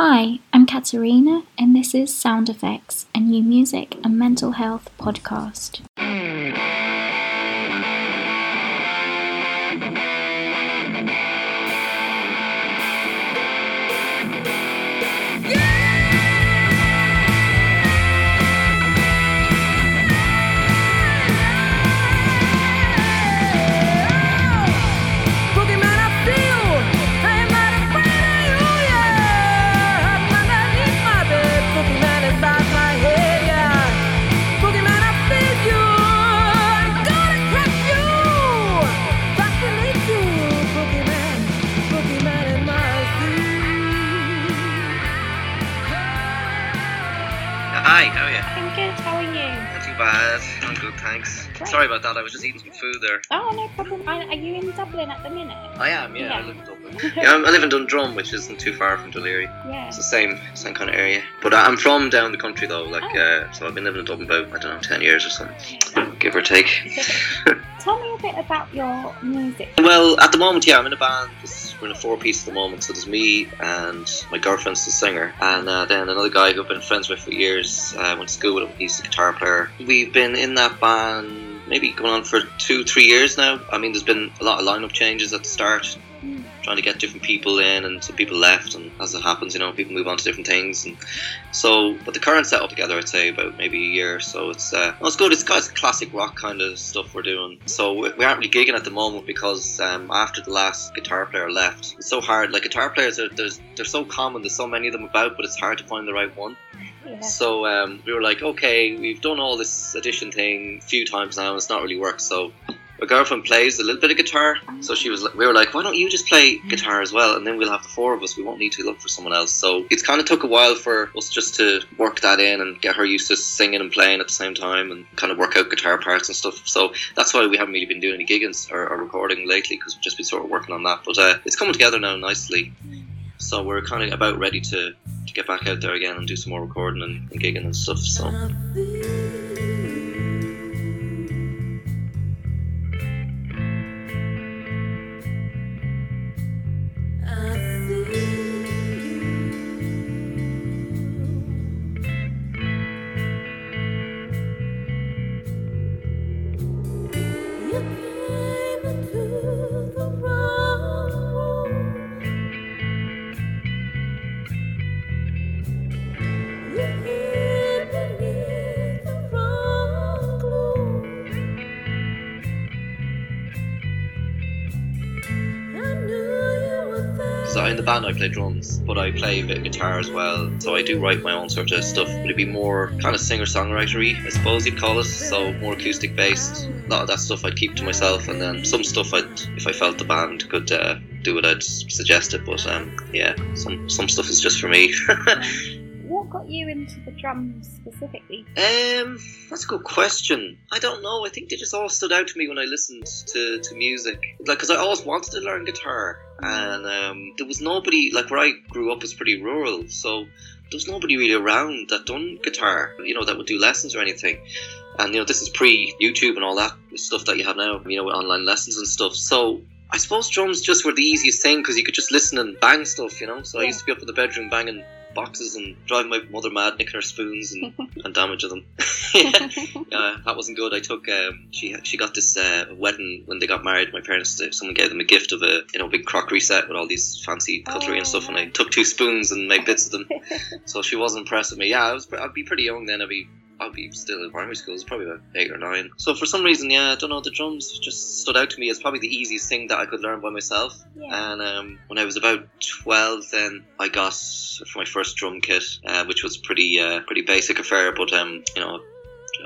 Hi, I'm Katerina, and this is Sound Effects, a new music and mental health podcast. Sorry about that. I was just eating some food there. Oh, no problem. Are are you in Dublin at the minute? I am, yeah. I live in Dublin. yeah, I'm, I live in Dundrum, which isn't too far from Deliri. Yeah. It's the same, same kind of area. But I- I'm from down the country though. Like, Oh. uh, so I've been living in Dublin about I don't know, ten years or something, give or take. Tell me a bit about your music. Well, at the moment, yeah, I'm in a band. We're in a four piece at the moment. So there's me and my girlfriend's the singer, and uh, then another guy who I've been friends with for years. Uh, went to school with him. He's the guitar player. We've been in that band maybe going on for two, three years now. I mean, there's been a lot of lineup changes at the start. Mm. Trying to get different people in, and some people left, and as it happens, you know, people move on to different things, and so. But the current setup together, I'd say about maybe a year. So it's uh, well, it's good. It's got classic rock kind of stuff we're doing. So we, we aren't really gigging at the moment because um, after the last guitar player left, it's so hard. Like guitar players are there's they're so common. There's so many of them about, but it's hard to find the right one. Yeah. So um, we were like, okay, we've done all this audition thing a few times now, and it's not really worked. So my girlfriend plays a little bit of guitar, so she was. We were like, why don't you just play guitar as well, and then we'll have the four of us. We won't need to look for someone else. So it's kind of took a while for us just to work that in and get her used to singing and playing at the same time, and kind of work out guitar parts and stuff. So that's why we haven't really been doing any gigging or, or recording lately because we've just been sort of working on that. But uh, it's coming together now nicely. So we're kind of about ready to, to get back out there again and do some more recording and, and gigging and stuff. So band I play drums, but I play a bit of guitar as well. So I do write my own sort of stuff. But it'd be more kind of singer-songwritery, I suppose you'd call it. So more acoustic based. A lot of that stuff I'd keep to myself, and then some stuff I'd, if I felt the band could uh, do it, I'd suggest it. But um, yeah, some some stuff is just for me. What got you into the drums specifically? Um, that's a good question. I don't know. I think they just all stood out to me when I listened to, to music. Like, because I always wanted to learn guitar, and um, there was nobody like where I grew up was pretty rural, so there was nobody really around that done guitar. You know, that would do lessons or anything. And you know, this is pre YouTube and all that stuff that you have now. You know, with online lessons and stuff. So. I suppose drums just were the easiest thing because you could just listen and bang stuff, you know. So I used to be up in the bedroom banging boxes and driving my mother mad, nicking her spoons and, and damaging them. yeah. Uh, that wasn't good. I took um, she she got this uh, wedding when they got married. My parents someone gave them a gift of a you know big crockery set with all these fancy cutlery and stuff, and I took two spoons and made bits of them. So she was impressed with me. Yeah, I was I'd be pretty young then. I'd be I'd be still in primary school. It's probably about eight or nine. So for some reason, yeah, I don't know. The drums just stood out to me as probably the easiest thing that I could learn by myself. yeah. And um, when I was about twelve, then I got for my first drum kit, uh, which was pretty uh, pretty basic affair, but um, you know.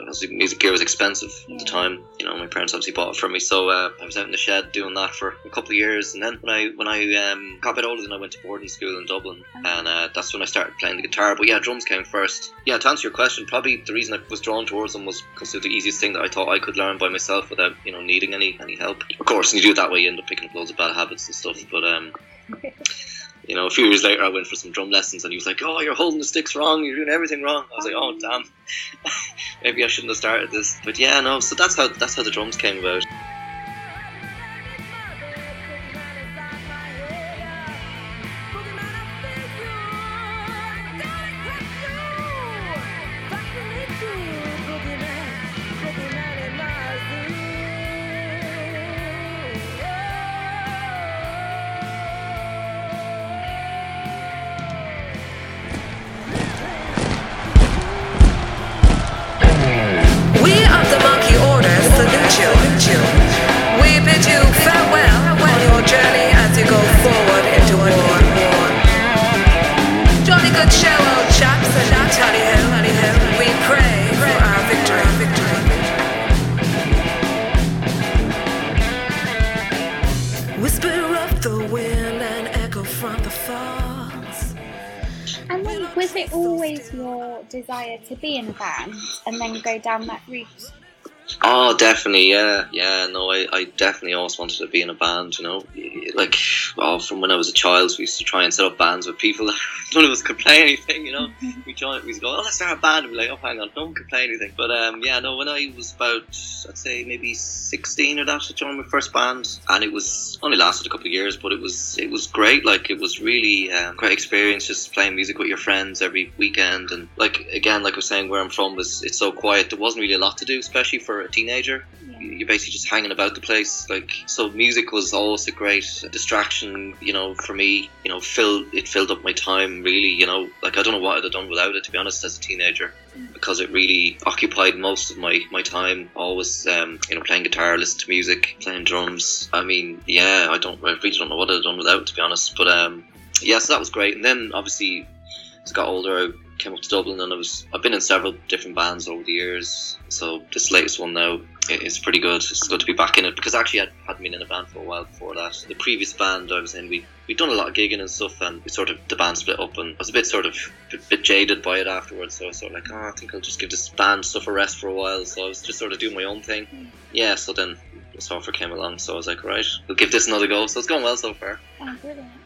As Music gear was expensive at the time. You know, my parents obviously bought it for me, so uh, I was out in the shed doing that for a couple of years. And then when I when I um, got a bit older, then I went to boarding school in Dublin, and uh, that's when I started playing the guitar. But yeah, drums came first. Yeah, to answer your question, probably the reason I was drawn towards them was because they're the easiest thing that I thought I could learn by myself without you know needing any any help. Of course, when you do it that way, you end up picking up loads of bad habits and stuff. But um, you know, a few years later, I went for some drum lessons, and he was like, "Oh, you're holding the sticks wrong. You're doing everything wrong." I was like, "Oh, damn. Maybe I shouldn't have started this." But yeah, no. So that's how that's how the drums came about. Desire to be in a band and then go down that route? Oh, definitely, yeah, yeah. No, I, I definitely always wanted to be in a band. You know, like oh, from when I was a child, we used to try and set up bands with people. None of us could play anything. You know, we joined, we go, oh, let's start a band. And be like, oh, hang on, no one can play anything. But um, yeah, no. When I was about, I'd say maybe sixteen or that, I joined my first band, and it was only lasted a couple of years, but it was it was great. Like it was really um, great experience, just playing music with your friends every weekend, and like again, like I was saying, where I'm from was it's so quiet. There wasn't really a lot to do, especially for teenager. You're basically just hanging about the place. Like so, music was always a great distraction. You know, for me, you know, filled it filled up my time really. You know, like I don't know what I'd have done without it to be honest as a teenager, because it really occupied most of my my time. Always, um, you know, playing guitar, listening to music, playing drums. I mean, yeah, I don't, I really don't know what I'd have done without it to be honest. But um, yeah, so that was great. And then obviously, as I got older, I came up to Dublin, and I was I've been in several different bands over the years. So this latest one now is pretty good. It's good to be back in it because actually I hadn't been in a band for a while before that. The previous band I was in, we we'd done a lot of gigging and stuff, and we sort of the band split up, and I was a bit sort of a bit jaded by it afterwards. So I was sort of like, oh, I think I'll just give this band stuff a rest for a while. So I was just sort of doing my own thing. Hmm. Yeah. So then this offer came along, so I was like, right, we'll give this another go. So it's going well so far. Oh, brilliant.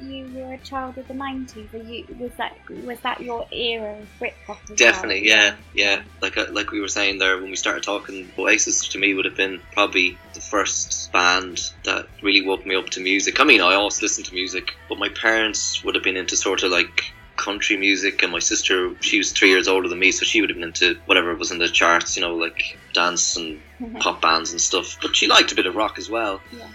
You were a child of the 90s. Are you, was that was that your era of Britpop as Definitely, well? yeah, yeah. Like uh, like we were saying there when we started talking, Oasis to me would have been probably the first band that really woke me up to music. I mean, I always listened to music, but my parents would have been into sort of like country music, and my sister, she was three years older than me, so she would have been into whatever was in the charts, you know, like dance and pop bands and stuff. But she liked a bit of rock as well. Yeah.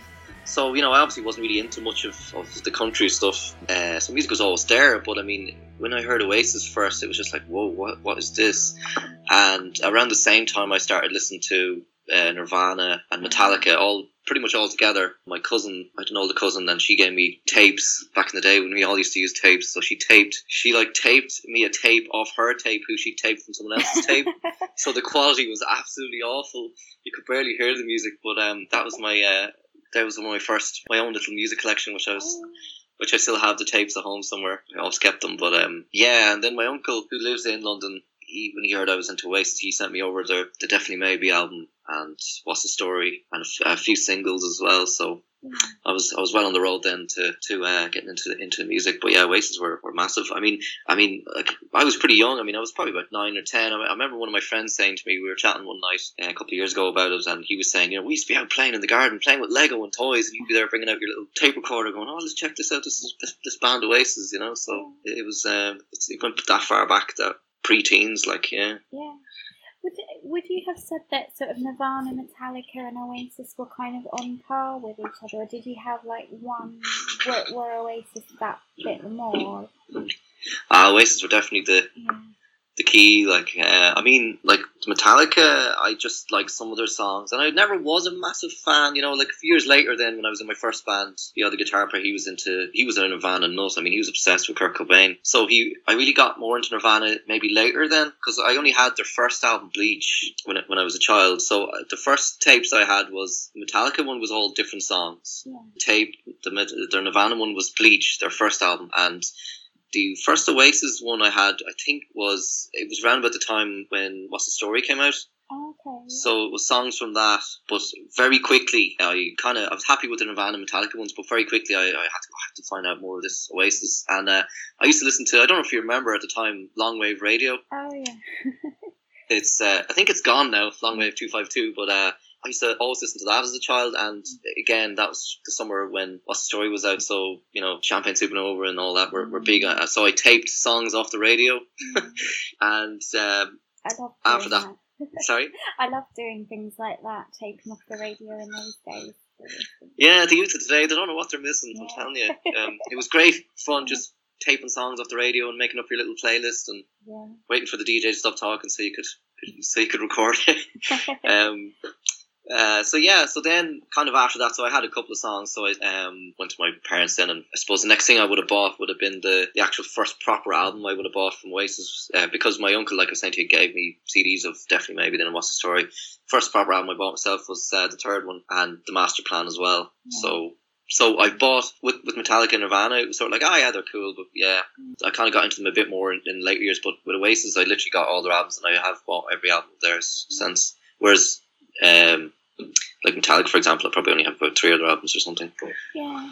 So you know, I obviously wasn't really into much of, of the country stuff. Uh, so music was always there, but I mean, when I heard Oasis first, it was just like, whoa, what what is this? And around the same time, I started listening to uh, Nirvana and Metallica, all pretty much all together. My cousin, I had an older cousin, and she gave me tapes back in the day when we all used to use tapes. So she taped, she like taped me a tape off her tape, who she taped from someone else's tape. So the quality was absolutely awful. You could barely hear the music, but um, that was my uh, that was my first my own little music collection, which I was which I still have the tapes at home somewhere. I always kept them, but um, yeah. And then my uncle, who lives in London, he, when he heard I was into Oasis, he sent me over the the Definitely Maybe album and What's the Story and a few singles as well. So I was I was well on the road then to to uh, getting into into music. But yeah, Oasis were, were massive. I mean, I mean, like I was pretty young. I mean, I was probably about nine or ten. I, I remember one of my friends saying to me, we were chatting one night uh, a couple of years ago about it, and he was saying, you know, we used to be out playing in the garden, playing with Lego and toys, and you'd be there bringing out your little tape recorder, going, oh, let's check this out. This is this, this band Oasis, you know. So it, it was um, it's, it went that far back that pre-teens, like yeah. Yeah. Would, would you have said that sort of Nirvana, Metallica, and Oasis were kind of on par with each other, or did you have like one were, were Oasis that bit more? Uh, Oasis were definitely the Yeah. the key. Like, uh, I mean, like Metallica, I just like some of their songs, and I never was a massive fan. You know, like a few years later, then when I was in my first band, the other guitar player, he was into, he was a Nirvana nut. I mean, he was obsessed with Kurt Cobain. So he, I really got more into Nirvana maybe later then, because I only had their first album, Bleach, when I, when I was a child. So uh, the first tapes I had was Metallica one was all different songs. Yeah. Tape, the their Nirvana one was Bleach, their first album, and the first Oasis one I had, I think, was it was around about the time when What's the Story came out. Okay. So it was songs from that, but very quickly I kind of I was happy with the Nirvana and Metallica ones, but very quickly I, I had to I had to find out more of this Oasis, and uh, I used to listen to I don't know if you remember at the time Longwave Radio. Oh yeah. It's uh, I think it's gone now, Longwave two five two, but uh, I used to always listen to that as a child, and again that was the summer when What's the Story was out, so you know Champagne Supernova and all that were, were big. Uh, so I taped songs off the radio, and um, I After that. sorry. I love doing things like that, taping off the radio in those days. Yeah, the youth of today, they don't know what they're missing. I'm telling you, um, it was great fun just taping songs off the radio and making up your little playlist and Yeah. waiting for the DJ to stop talking so you could, could so you could record it. um, Uh, so yeah, so then kind of after that, so I had a couple of songs. So I um, went to my parents then, and I suppose the next thing I would have bought would have been the, the actual first proper album I would have bought from Oasis uh, because my uncle, like I was saying to you, gave me CDs of definitely maybe then what's the story. First proper album I bought myself was uh, the third one and the Master Plan as well. Yeah. So. So I bought with with Metallica and Nirvana. It was sort of like, oh yeah, they're cool, but yeah, I kind of got into them a bit more in, in later years. But with Oasis, I literally got all their albums, and I have bought every album of theirs since. Whereas um, like Metallica, for example, I probably only have about three other albums or something. Yeah.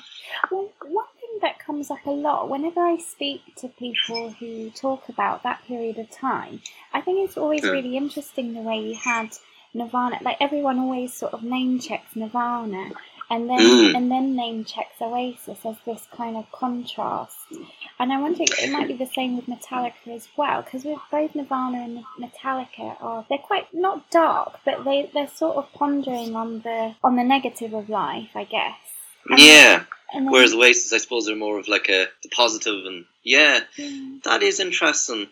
Well, one thing that comes up a lot whenever I speak to people who talk about that period of time, I think it's always Yeah. really interesting the way you had Nirvana. Like everyone always sort of name checks Nirvana, and then Mm. and then name checks Oasis as this kind of contrast. And I wonder it might be the same with Metallica as well, because with both Nirvana and Metallica are they're quite not dark, but they they're sort of pondering on the on the negative of life, I guess. And- Yeah. Then, Whereas Oasis, I suppose, are more of like a the positive, and yeah, Yeah. that is interesting.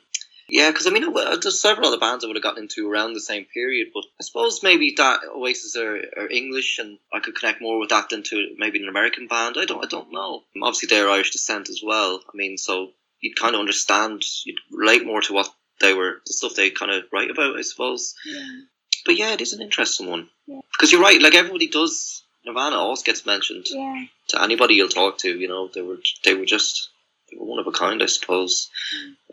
Yeah, because I mean, there's several other bands I would have gotten into around the same period, but I suppose maybe that Oasis are, are English, and I could connect more with that than to maybe an American band. I don't, I don't know. Obviously, they're Irish descent as well. I mean, so you'd kind of understand, you'd relate more to what they were, the stuff they kind of write about, I suppose. yeah. But yeah, it is an interesting one. Yeah. Because you're right, like everybody does. Nirvana always gets mentioned Yeah. to anybody you'll talk to. You know, they were they were just one of a kind, I suppose.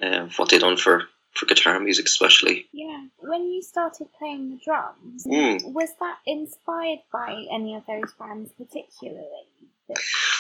Um, what they done for for guitar music, especially. Yeah. When you started playing the drums, Mm. was that inspired by any of those bands particularly?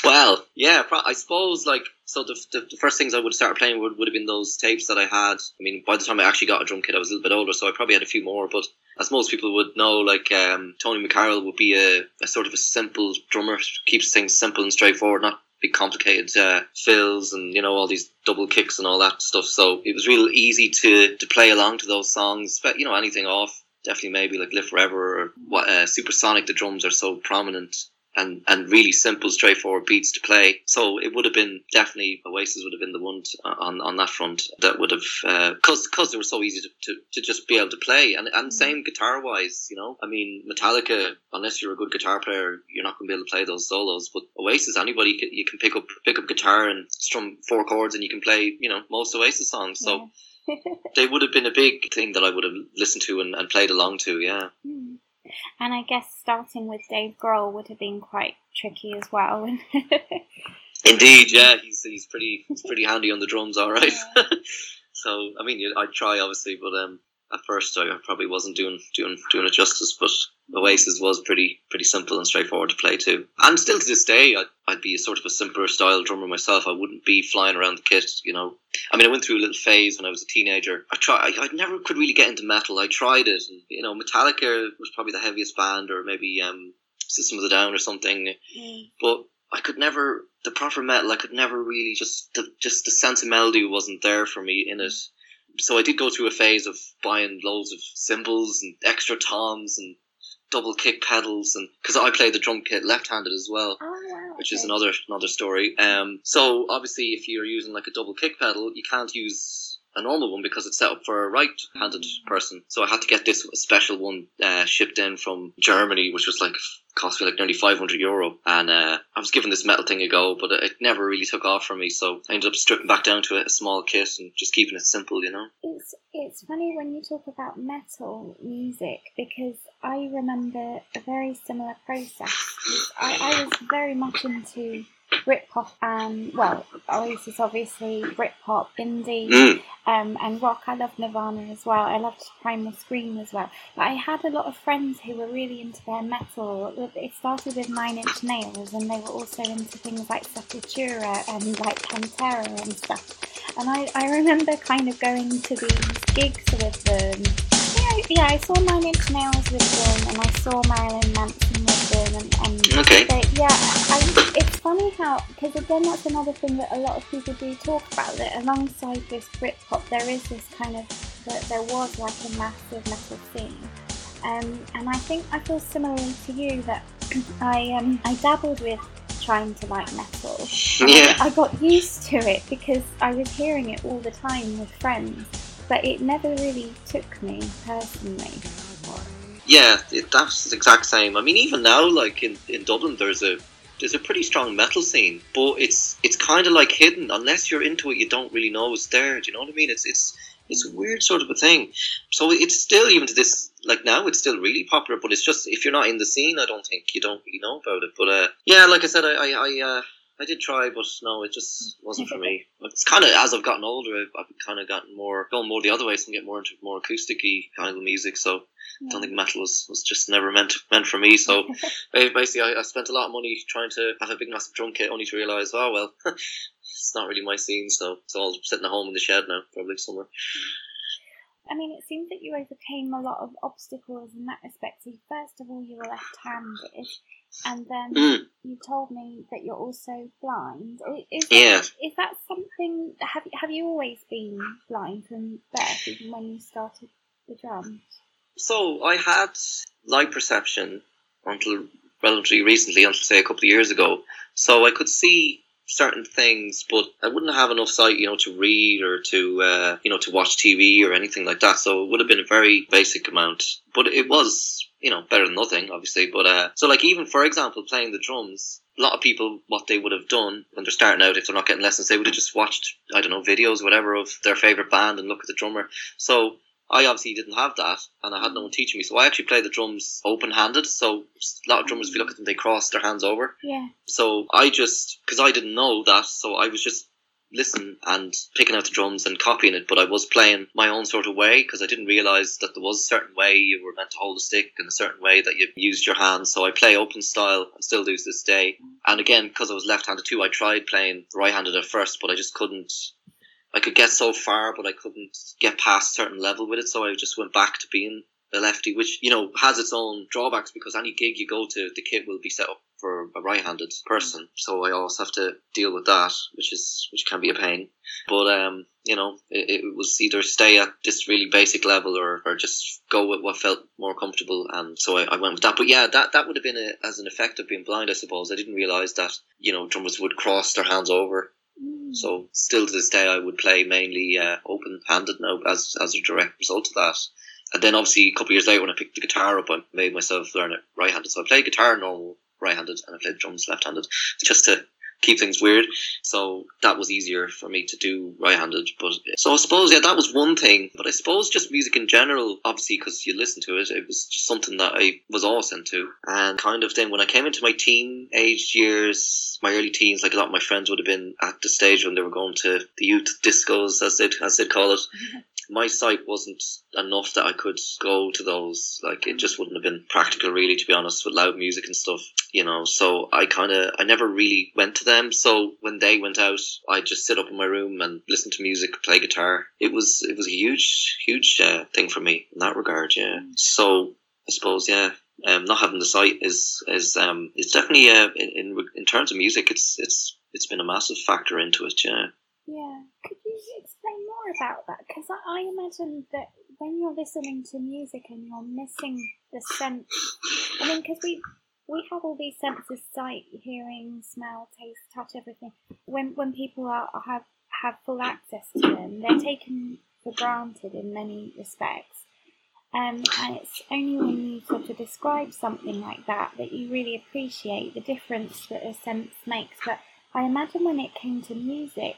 Well, yeah, pro- I suppose like so. The, the, the first things I would start playing would, would have been those tapes that I had. I mean, by the time I actually got a drum kit, I was a little bit older, so I probably had a few more. But as most people would know, like um, Tony McCarroll would be a, a sort of a simple drummer, keeps things simple and straightforward, not big complicated uh, fills and you know all these double kicks and all that stuff. So it was real easy to to play along to those songs. But you know anything off, definitely maybe like Live Forever or what uh, Supersonic. The drums are so prominent and and really simple, straightforward beats to play. So it would have been definitely Oasis would have been the one to, uh, on on that front that would have uh, because because they were so easy to, to, to just be able to play and and mm. same guitar wise, you know. I mean Metallica, unless you're a good guitar player, you're not going to be able to play those solos. But Oasis, anybody can, you can pick up pick up guitar and strum four chords and you can play you know most Oasis songs. So Yeah. they would have been a big thing that I would have listened to and, and played along to. Yeah. Hmm. And I guess starting with Dave Grohl would have been quite tricky as well. Indeed, yeah, he's he's pretty he's pretty handy on the drums, all right. so I mean, I'd try obviously, but um, at first I probably wasn't doing doing doing it justice. But Oasis was pretty pretty simple and straightforward to play to, and still to this day, I'd, I'd be a sort of a simpler style drummer myself. I wouldn't be flying around the kit, you know. I mean, I went through a little phase when I was a teenager. I tried. I, I never could really get into metal. I tried it, and you know, Metallica was probably the heaviest band, or maybe um, System of the Down or something Hmm. but I could never the proper metal. I could never really just the, just the sense of melody wasn't there for me in it. So I did go through a phase of buying loads of cymbals and extra toms and double kick pedals, and because I play the drum kit left-handed as well Oh, wow. which is another another story. Um, so obviously, if you're using like a double kick pedal, you can't use a normal one because it's set up for a right-handed person. So I had to get this special one uh, shipped in from Germany, which was like cost me like nearly 500 euro. And uh, I was giving this metal thing a go, but it never really took off for me. So I ended up stripping back down to a small kit and just keeping it simple, you know. It's it's funny when you talk about metal music because I remember a very similar process I, I was very much into Britpop and well, Oasis obviously, Britpop, indie, Mm. um, and rock. I loved Nirvana as well. I loved Primal Scream as well. But I had a lot of friends who were really into their metal. It started with Nine Inch Nails, and they were also into things like Sepultura and like Pantera and stuff. And I, I remember kind of going to these gigs with them. Yeah, yeah, I saw Nine Inch Nails with them, and I saw Marilyn Manson with them, and, and Okay. they, yeah, I, it's funny how because again that's another thing that a lot of people do talk about that alongside this Britpop there is this kind of that there was like a massive metal scene, um, and I think I feel similarly to you that I um I dabbled with trying to like metal. Yeah. I got used to it because I was hearing it all the time with friends, but it never really took me personally. Yeah, it, that's the exact same. I mean, even now, like in, in Dublin, there's a there's a pretty strong metal scene, but it's it's kind of like hidden. Unless you're into it, you don't really know it's there. Do you know what I mean? It's it's it's a weird sort of a thing. So it's still even to this like now it's still really popular, but it's just if you're not in the scene, I don't think you don't really know about it. But uh, yeah, like I said, I I I, uh, I did try, but no, it just mm. wasn't for me. It's kind of as I've gotten older, I've, I've kind of gotten more gone more the other way, so I get more into more acousticy kind of music. So I don't think mm. metal was, was just never meant meant for me. So basically, I, I spent a lot of money trying to have a big massive drum kit, only to realize, oh well, it's not really my scene. So it's all sitting at home in the shed now, probably somewhere. I mean, it seems that you overcame a lot of obstacles in that respect. So, first of all, you were left-handed, and then Mm. you told me that you're also blind. Is that, Yeah. is that something? Have have you always been blind from birth, even when you started the drums? So I had light perception until relatively recently, until say a couple of years ago. So I could see certain things, but I wouldn't have enough sight, you know, to read or to, uh, you know, to watch TV or anything like that. So it would have been a very basic amount, but it was, you know, better than nothing, obviously. But uh, so like even for example, playing the drums. A lot of people, what they would have done when they're starting out, if they're not getting lessons, they would have just watched, I don't know, videos, whatever, of their favorite band and look at the drummer. So I obviously didn't have that, and I had no one teaching me. So I actually played the drums open-handed. So a lot of drummers, if you look at them, they cross their hands over. Yeah. So I just, because I didn't know that, so I was just listening and picking out the drums and copying it. But I was playing my own sort of way because I didn't realize that there was a certain way you were meant to hold a stick and a certain way that you used your hands. So I play open style and still do this day. And again, because I was left-handed too, I tried playing right-handed at first, but I just couldn't. I could get so far, but I couldn't get past certain level with it. So I just went back to being a lefty, which you know has its own drawbacks because any gig you go to, the kit will be set up for a right-handed person. So I also have to deal with that, which is which can be a pain. But um, you know, it, it was either stay at this really basic level or, or just go with what felt more comfortable. And so I, I went with that. But yeah, that that would have been a, as an effect of being blind, I suppose. I didn't realize that you know drummers would cross their hands over Mm. so still to this day, I would play mainly uh, open-handed now as as a direct result of that. And then obviously a couple of years later, when I picked the guitar up, I made myself learn it right-handed. So I play guitar normal right-handed, and I play drums left-handed, just to keep things weird. So that was easier for me to do right-handed. But so I suppose yeah, that was one thing. But I suppose just music in general, obviously because you listen to it, it was just something that I was always into. And kind of then when I came into my teen age years, my early teens, like a lot of my friends would have been at the stage when they were going to the youth discos, as they'd as they'd call it. My sight wasn't enough that I could go to those. Like it just wouldn't have been practical, really, to be honest, with loud music and stuff. You know, so I kind of I never really went to them. So when they went out, I just sit up in my room and listen to music, play guitar. It was it was a huge huge uh, thing for me in that regard. Yeah. So I suppose yeah. Um, not having the sight is is um it's definitely uh, in, in in terms of music it's it's it's been a massive factor into it yeah Yeah. Could you explain more about that? Because I, I imagine that when you're listening to music and you're missing the sense, I mean, because we we have all these senses: sight, hearing, smell, taste, touch, everything. When when people are have have full access to them, they're taken for granted in many respects. Um, and it's only when you sort of describe something like that that you really appreciate the difference that a sense makes. But I imagine when it came to music,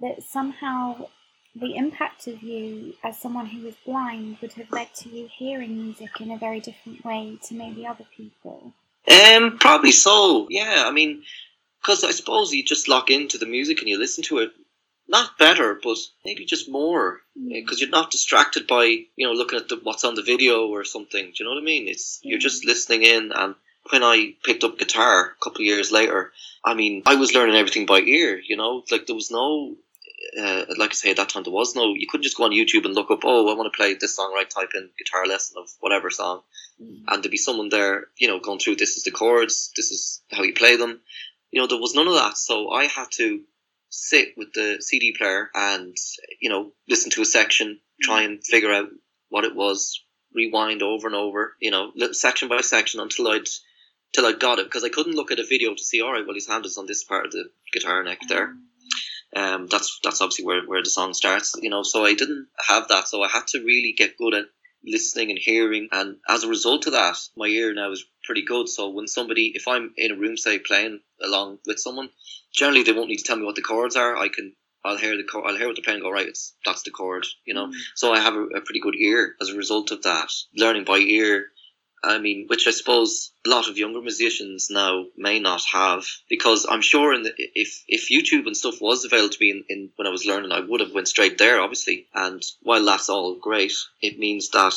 that somehow the impact of you as someone who was blind would have led to you hearing music in a very different way to maybe other people. Um, probably so. Yeah, I mean, because I suppose you just lock into the music and you listen to it. Not better, but maybe just more, because you're not distracted by you know looking at the, what's on the video or something. Do you know what I mean? It's you're just listening in. And when I picked up guitar a couple of years later, I mean, I was learning everything by ear. You know, like there was no. Uh, like I say, at that time there was no. You couldn't just go on YouTube and look up. Oh, I want to play this song. Right, type in guitar lesson of whatever song, mm. and there'd be someone there, you know, going through this is the chords, this is how you play them. You know, there was none of that. So I had to sit with the CD player and, you know, listen to a section, try mm. and figure out what it was, rewind over and over, you know, section by section until I'd till I got it because I couldn't look at a video to see. All right, well, his hand is on this part of the guitar neck there. Mm. Um, that's that's obviously where, where the song starts, you know. So I didn't have that, so I had to really get good at listening and hearing, and as a result of that, my ear now is pretty good. So when somebody, if I'm in a room, say playing along with someone, generally they won't need to tell me what the chords are. I can. I'll hear the chord, I'll hear what they're playing. And go right, it's that's the chord, you know. So I have a, a pretty good ear as a result of that. Learning by ear I mean, which I suppose a lot of younger musicians now may not have, because I'm sure in the, if if YouTube and stuff was available to me in, in when I was learning, I would have went straight there, obviously. And while that's all great, it means that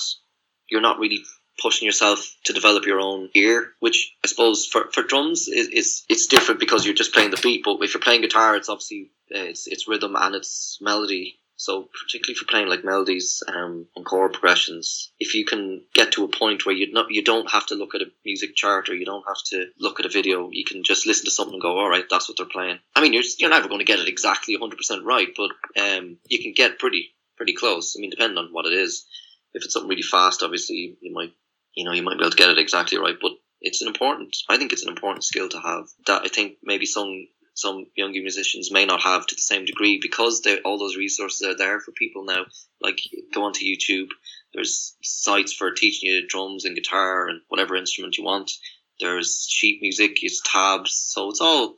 you're not really pushing yourself to develop your own ear, which I suppose for, for drums is, is it's different because you're just playing the beat. But if you're playing guitar, it's obviously uh, it's it's rhythm and it's melody. So particularly for playing like melodies um, and chord progressions, if you can get to a point where you not you don't have to look at a music chart or you don't have to look at a video, you can just listen to something and go, all right, that's what they're playing. I mean, you're you're never going to get it exactly 100% right, but um, you can get pretty pretty close. I mean, depending on what it is. If it's something really fast, obviously you might you know you might be able to get it exactly right, but it's an important. I think it's an important skill to have. That I think maybe some some younger musicians may not have to the same degree because all those resources are there for people now. Like go onto YouTube, there's sites for teaching you drums and guitar and whatever instrument you want. There's sheet music, it's tabs, so it's all.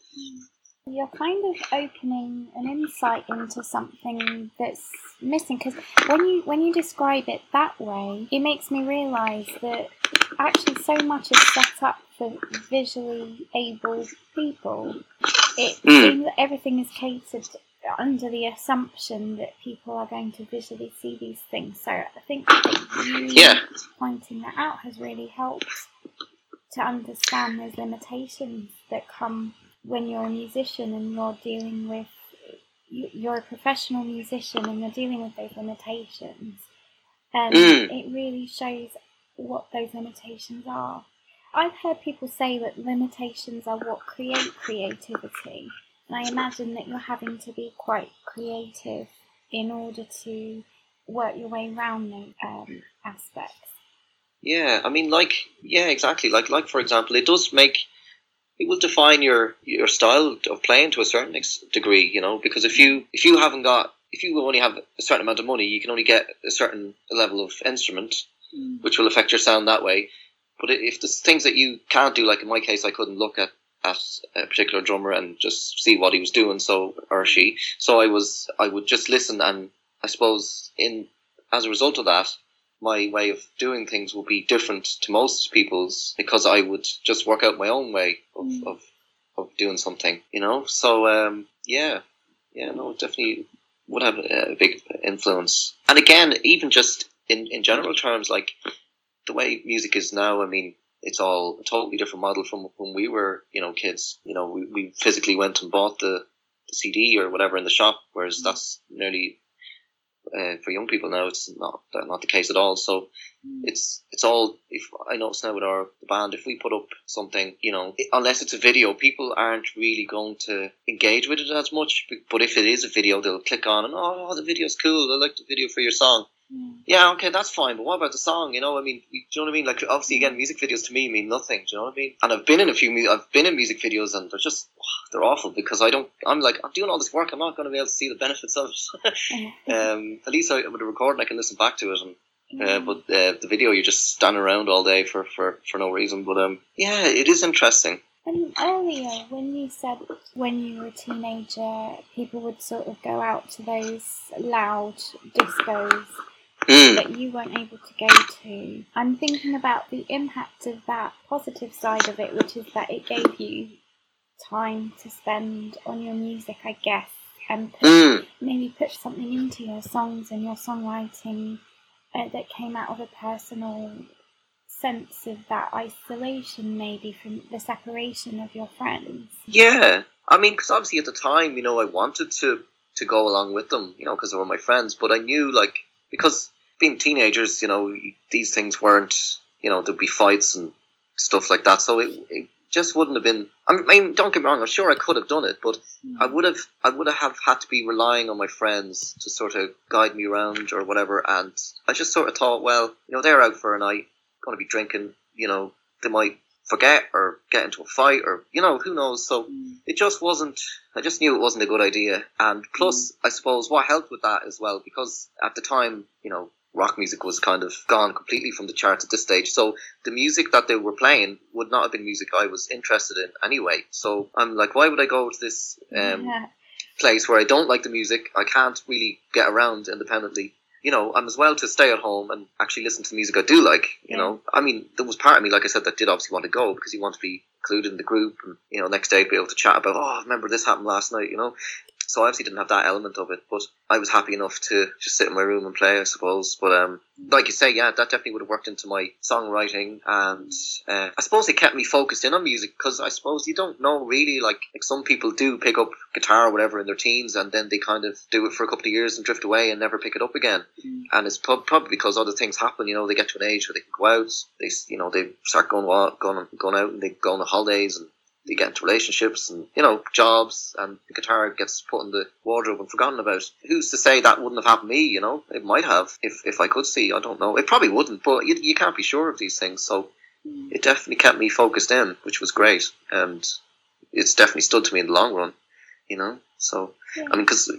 You're kind of opening an insight into something that's missing because when you when you describe it that way, it makes me realise that actually so much is set up for visually able people. It Mm. seems that everything is catered under the assumption that people are going to visually see these things. So I think you Yeah. pointing that out has really helped to understand those limitations that come when you're a musician and you're dealing with you- you're a professional musician and you're dealing with those limitations. Um, Mm. It really shows what those limitations are. I've heard people say that limitations are what create creativity, and I imagine that you're having to be quite creative in order to work your way around those um, aspects. Yeah, I mean, like, yeah, exactly. Like, like for example, it does make it will define your your style of playing to a certain ex- degree, you know, because if you if you haven't got if you only have a certain amount of money, you can only get a certain level of instrument, which will affect your sound that way. But if there's things that you can't do, like in my case, I couldn't look at at a particular drummer and just see what he was doing, so or she. So I was I would just listen, and I suppose in as a result of that, my way of doing things will be different to most people's because I would just work out my own way of, Mm. of, of doing something, you know? So, um, yeah, yeah, no, definitely would have a, a big influence. And again, even just in, in general terms, like the way music is now, I mean, it's all a totally different model from when we were, you know, kids. You know, we, we physically went and bought the, the CD or whatever in the shop, whereas mm-hmm. that's nearly uh, for young people now. It's not uh, not the case at all. So mm. it's it's all. If I notice now with our band, if we put up something, you know, i- unless it's a video, people aren't really going to engage with it as much. But if it is a video, they'll click on and oh, the video's cool. I like the video for your song. Yeah. Okay, that's fine. But what about the song? You know, I mean, do you know what I mean? Like, obviously, again, music videos to me mean nothing. Do you know what I mean? And I've been in a few. I've been in music videos, and they're just they're awful because I don't. I'm like, I'm doing all this work. I'm not going to be able to see the benefits of it. um, at least I, with a recording, I can listen back to it. And uh, but uh, the video, you're just standing around all day for, for, for no reason. But um, yeah, it is interesting. And earlier, when you said when you were a teenager, people would sort of go out to those loud discos Mm. that you weren't able to go to, I'm thinking about the impact of that positive side of it, which is that it gave you time to spend on your music, I guess, and put, Mm. maybe put something into your songs and your songwriting uh, that came out of a personal sense of that isolation, maybe from the separation of your friends. Yeah, I mean, because obviously at the time, you know, I wanted to to go along with them, you know, because they were my friends. But I knew, like, because being teenagers, you know, these things weren't, you know, there'd be fights and stuff like that. So it, it just wouldn't have been. I mean, don't get me wrong. I'm sure I could have done it, but I would have. I would have had to be relying on my friends to sort of guide me around or whatever. And I just sort of thought, well, you know, they're out for a night, going to be drinking. You know, they might forget or get into a fight or you know who knows. So it just wasn't. I just knew it wasn't a good idea. And plus, I suppose what helped with that as well, because at the time, you know, rock music was kind of gone completely from the charts at this stage. So the music that they were playing would not have been music I was interested in anyway. So I'm like, why would I go to this um, yeah. place where I don't like the music? I can't really get around independently. You know, I'm as well to stay at home and actually listen to the music I do like. You Yeah. know, I mean, there was part of me, like I said, that did obviously want to go because you want to be included in the group and, you know, next day be able to chat about, oh, I remember this happened last night, you know. So I obviously didn't have that element of it, but I was happy enough to just sit in my room and play, I suppose. But um, like you say, yeah, that definitely would have worked into my songwriting, and uh, I suppose it kept me focused in on music because I suppose you don't know really, like, like some people do pick up guitar or whatever in their teens, and then they kind of do it for a couple of years and drift away and never pick it up again. Mm. And it's prob- probably because other things happen. You know, they get to an age where they can go out, they you know they start going going going out and they go on the holidays and they get into relationships and you know jobs and the guitar gets put in the wardrobe and forgotten about. Who's to say that wouldn't have happened to me? You know, it might have if if I could see. I don't know. It probably wouldn't, but you, you can't be sure of these things. So Mm. it definitely kept me focused in, which was great, and it's definitely stood to me in the long run. You know, so Yeah. I mean, because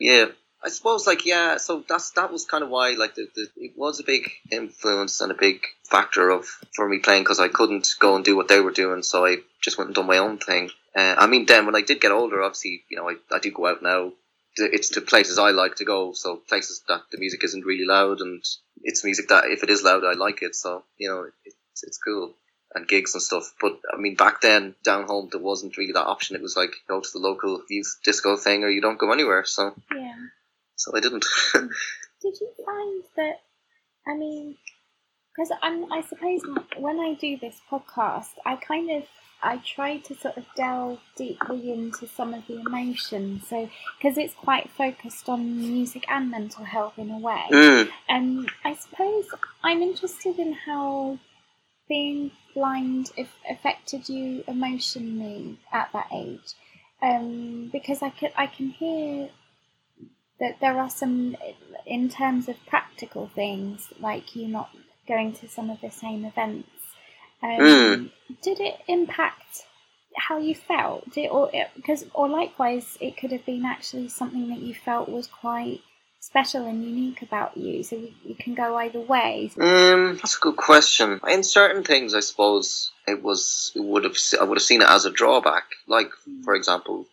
yeah, I suppose like yeah, so that's that was kind of why like the, the it was a big influence and a big factor of for me playing because I couldn't go and do what they were doing, so I just went and done my own thing. Uh, I mean, then when I did get older, obviously, you know, I, I do go out now. It's to places I like to go, so places that the music isn't really loud, and it's music that if it is loud, I like it. So you know, it's it's cool and gigs and stuff. But I mean, back then down home, there wasn't really that option. It was like go to the local youth disco thing, or you don't go anywhere. So yeah. so I didn't. Did you find that? I mean, because I'm, I suppose when I do this podcast, I kind of I try to sort of delve deeply into some of the emotions. So because it's quite focused on music and mental health in a way. Mm. And I suppose I'm interested in how being blind if affected you emotionally at that age, um, because I can I can hear that there are some in terms of practical things like you not going to some of the same events. Um, Mm. Did it impact how you felt? Did, or because or likewise, it could have been actually something that you felt was quite special and unique about you. So you, you can go either way. Um, that's a good question. In certain things, I suppose it was it would have I would have seen it as a drawback. Like for example,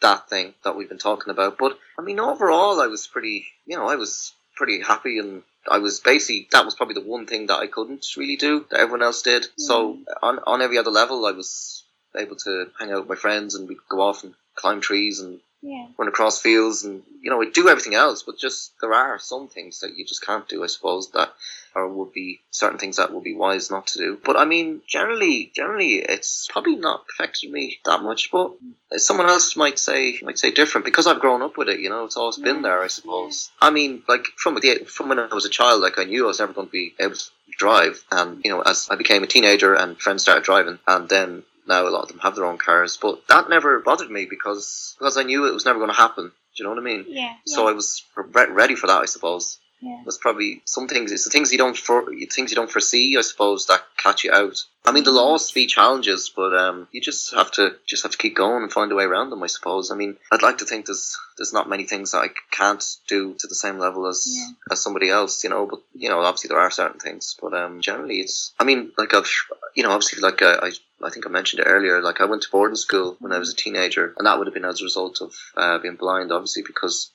that thing that we've been talking about. But I mean, overall, I was pretty. You know, I was pretty happy and. I was basically that was probably the one thing that I couldn't really do that everyone else did. So hmm. on on every other level, I was able to hang out with my friends and we'd go off and climb trees and Yeah. run across fields and you know we do everything else but just there are some things that you just can't do i suppose that or would be certain things that would be wise not to do. But i mean generally generally it's probably not affected me that much but someone else might say might say different because i've grown up with it you know it's always been there i suppose. I mean like from the from when i was a child like i knew i was never going to be able to drive and you know as i became a teenager and friends started driving and then now a lot of them have their own cars, but that never bothered me because because I knew it was never going to happen. Do you know what I mean? Yeah. So I was re- ready for that. I suppose yeah. it was probably some things. It's the things you don't for things you don't foresee. I suppose that catch you out. I mean, there'll always be challenges, but um, you just have to just have to keep going and find a way around them. I suppose. I mean, I'd like to think there's there's not many things that I can't do to the same level as Yeah. as somebody else. You know, but you know, obviously there are certain things, but um, generally it's. I mean, like I've you know, obviously like I I think I mentioned it earlier. Like I went to boarding school when I was a teenager, and that would have been as a result of uh, being blind, obviously, because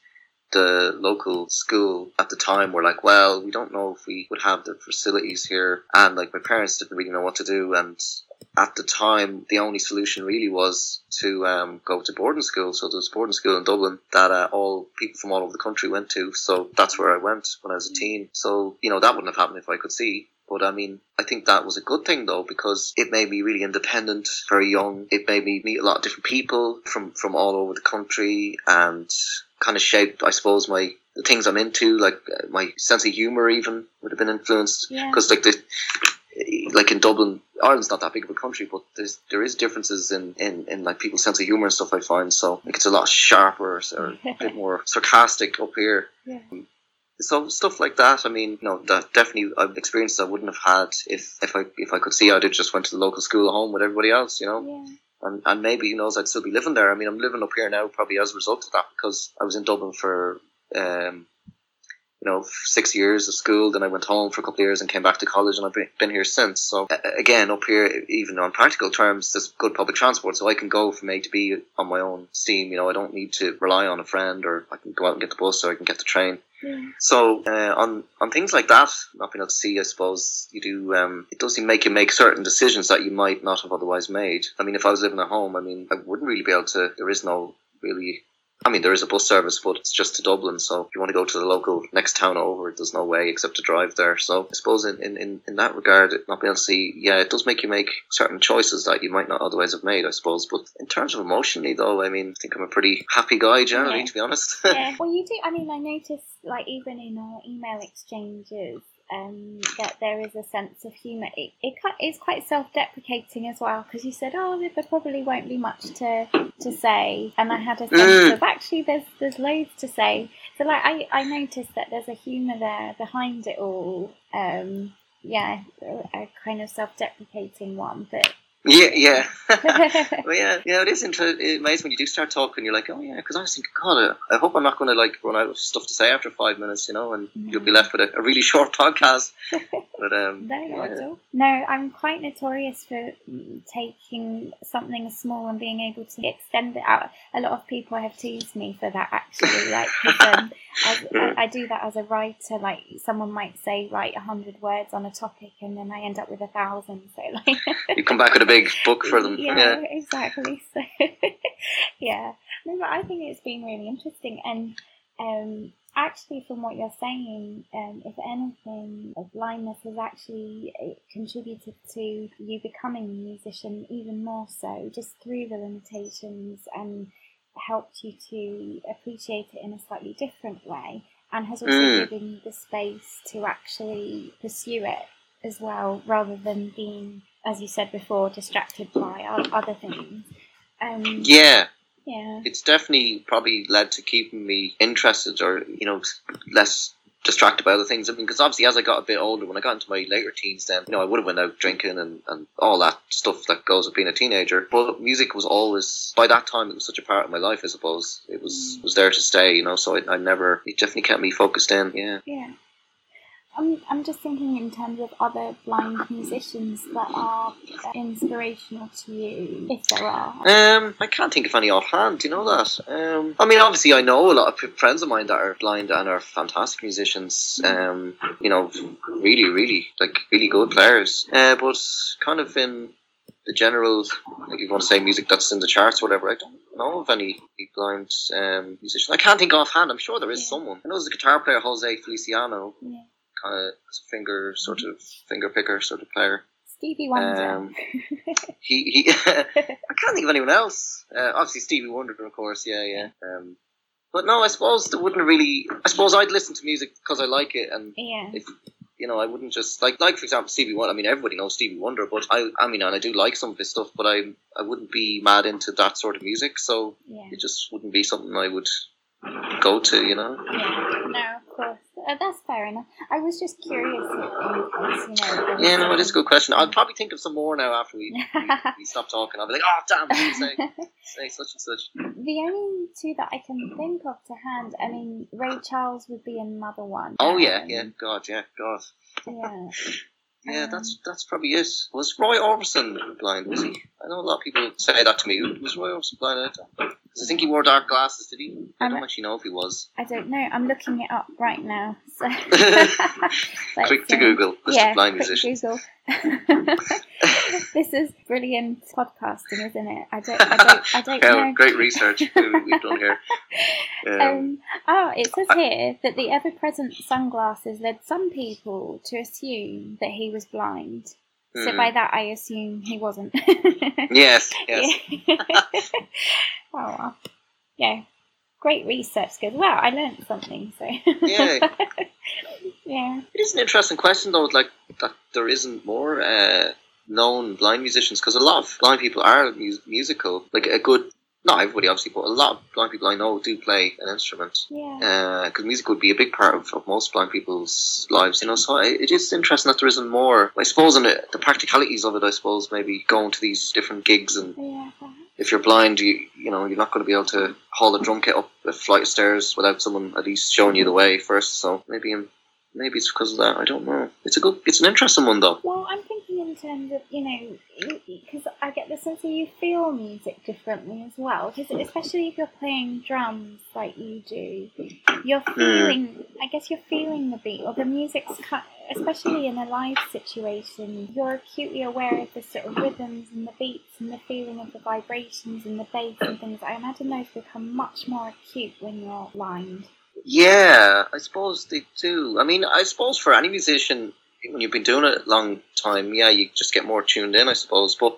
the local school at the time were like, well, we don't know if we would have the facilities here, and like my parents didn't really know what to do, and at the time, the only solution really was to um, go to boarding school. So there was boarding school in Dublin that uh, all people from all over the country went to. So that's where I went when I was a teen. So you know that wouldn't have happened if I could see. But I mean, I think that was a good thing though because it made me really independent, very young. It made me meet a lot of different people from from all over the country and kind of shaped, I suppose, my the things I'm into, like uh, my sense of humor even would have been influenced Yeah. because like the like in Dublin, Ireland's not that big of a country, but there's there is differences in, in, in like people's sense of humor and stuff. I find so like it's a lot sharper or a bit more sarcastic up here. Yeah. So stuff like that. I mean, no, that definitely I've experienced I wouldn't have had if if I if I could see. I'd have just went to the local school home with everybody else, you know. Yeah. And, and maybe who knows I'd still be living there. I mean, I'm living up here now probably as a result of that because I was in Dublin for um, you know six years of school. Then I went home for a couple of years and came back to college, and I've been- here since. So uh, again, up here, even on practical terms, there's good public transport, so I can go from A to B on my own steam. You know, I don't need to rely on a friend, or I can go out and get the bus, or I can get the train. So uh, on on things like that, not being able to see, I suppose you do. Um, it does make you make certain decisions that you might not have otherwise made. I mean, if I was living at home, I mean, I wouldn't really be able to. There is no really. I mean, there is a bus service, but it's just to Dublin. So if you want to go to the local next town over, there's no way except to drive there. So I suppose in, in, in, in that regard, not being able to see, yeah, it does make you make certain choices that you might not otherwise have made, I suppose. But in terms of emotionally, though, I mean, I think I'm a pretty happy guy generally, Yeah. to be honest. yeah. Well, you do. I mean, I noticed, like, even in our email exchanges, um, that there is a sense of humour. It, it ki- quite self-deprecating as well, because you said, "Oh, there probably won't be much to to say," and I had a sense Mm. of actually there's there's loads to say. So, like, I I noticed that there's a humour there behind it all. Um, yeah, a, a kind of self-deprecating one, but. Yeah, yeah. Well, yeah, yeah, it is interesting. It amazing when you do start talking. You're like, oh yeah, because I was thinking, God, I hope I'm not going to like run out of stuff to say after five minutes, you know, and you'll be left with a, a really short podcast. But um, No, yeah. No, I'm quite notorious for mm, taking something small and being able to extend it out. A lot of people have teased me for that, actually. Like, um, as, I, I do that as a writer. Like, someone might say write a hundred words on a topic, and then I end up with a thousand. So, like, you come back with a big book for them. yeah, Yeah, exactly. So, yeah, no, but I think it's been really interesting, and um, actually, from what you're saying, um, if anything, blindness has actually uh, contributed to you becoming a musician even more so, just through the limitations, and helped you to appreciate it in a slightly different way, and has also Mm. given you the space to actually pursue it as well, rather than being, as you said before, distracted by other things. Um, yeah. yeah. It's definitely probably led to keeping me interested, or you know, less distracted by other things. I mean, because obviously, as I got a bit older, when I got into my later teens, then you know, I would have went out drinking and, and all that stuff that goes with being a teenager. But music was always by that time it was such a part of my life. I suppose it was was there to stay. You know, so I, I never it definitely kept me focused in. Yeah. Yeah. I'm, I'm just thinking in terms of other blind musicians that are inspirational to you, if there are. Um, I can't think of any offhand. Do you know that? Um, I mean, obviously, I know a lot of friends of mine that are blind and are fantastic musicians. Um, you know, really, really, like really good players. Uh, but kind of in the general, like if you want to say music that's in the charts or whatever, I don't know of any blind um, musicians. I can't think offhand. I'm sure there is Yeah. someone. I know there's a guitar player, Jose Feliciano, Yeah. Kind of finger sort of finger picker sort of player. Stevie Wonder. Um, he, he I can't think of anyone else. Uh, obviously Stevie Wonder, of course. Yeah, yeah. Um, but no, I suppose there wouldn't really. I suppose I'd listen to music because I like it, and yeah. if you know, I wouldn't just like like for example Stevie Wonder. I mean, everybody knows Stevie Wonder, but I I mean, and I do like some of his stuff, but I I wouldn't be mad into that sort of music, so Yeah. it just wouldn't be something I would go to. You know. Yeah. No. Uh, that's fair enough. I was just curious in case, you know. Yeah, no, it is a good question. I'll probably think of some more now after we, we, we stop talking. I'll be like, oh damn, say say such and such. The only two that I can think of to hand, I mean, Ray Charles would be another one. Oh yeah, Um, yeah, God, yeah, God. Yeah. Yeah, Um, that's that's probably it. Was Roy Orbison blind? Was he? I know a lot of people say that to me. Was Roy Orbison blind? I think he wore dark glasses. Did he? I don't actually know if he was. I don't know. I'm looking it up right now. So Quick to um, Google. List yeah, blind quick musicians. Google. this is brilliant podcasting, isn't it? I don't. I don't. I don't Yeah, know. great research we- we've done here. Um, Um, oh, it says here that the ever present sunglasses led some people to assume that he was blind. So hmm. by that, I assume he wasn't. yes, yes. Yeah. oh, well. yeah. Great research skills. Wow, I learned something. So Yeah. yeah, It is an interesting question though, like that there isn't more uh, known blind musicians because a lot of blind people are mu- musical. Like a good, not everybody obviously, but a lot of blind people I know do play an instrument. yeah. Uh, because music would be a big part of, of most blind people's lives, you know. So it, it is interesting that there isn't more. I suppose, and the, the practicalities of it, I suppose, maybe going to these different gigs, and yeah. if you're blind, you you know, you're not going to be able to haul a drum kit up a flight of stairs without someone at least showing you the way first. So maybe I'm, maybe it's because of that. I don't know. It's a good. It's an interesting one though. Well, I'm thinking in terms of, you know, because I get the sense that you feel music differently as well. Because especially if you're playing drums like you do, you're hmm. feeling, I guess you're feeling the beat, or the music's, cut, especially in a live situation, you're acutely aware of the sort of rhythms and the beats and the feeling of the vibrations and the bass and things. I imagine those become much more acute when you're blind. Yeah, I suppose they do. I mean, I suppose for any musician, when you've been doing it a long time, yeah, you just get more tuned in, I suppose. But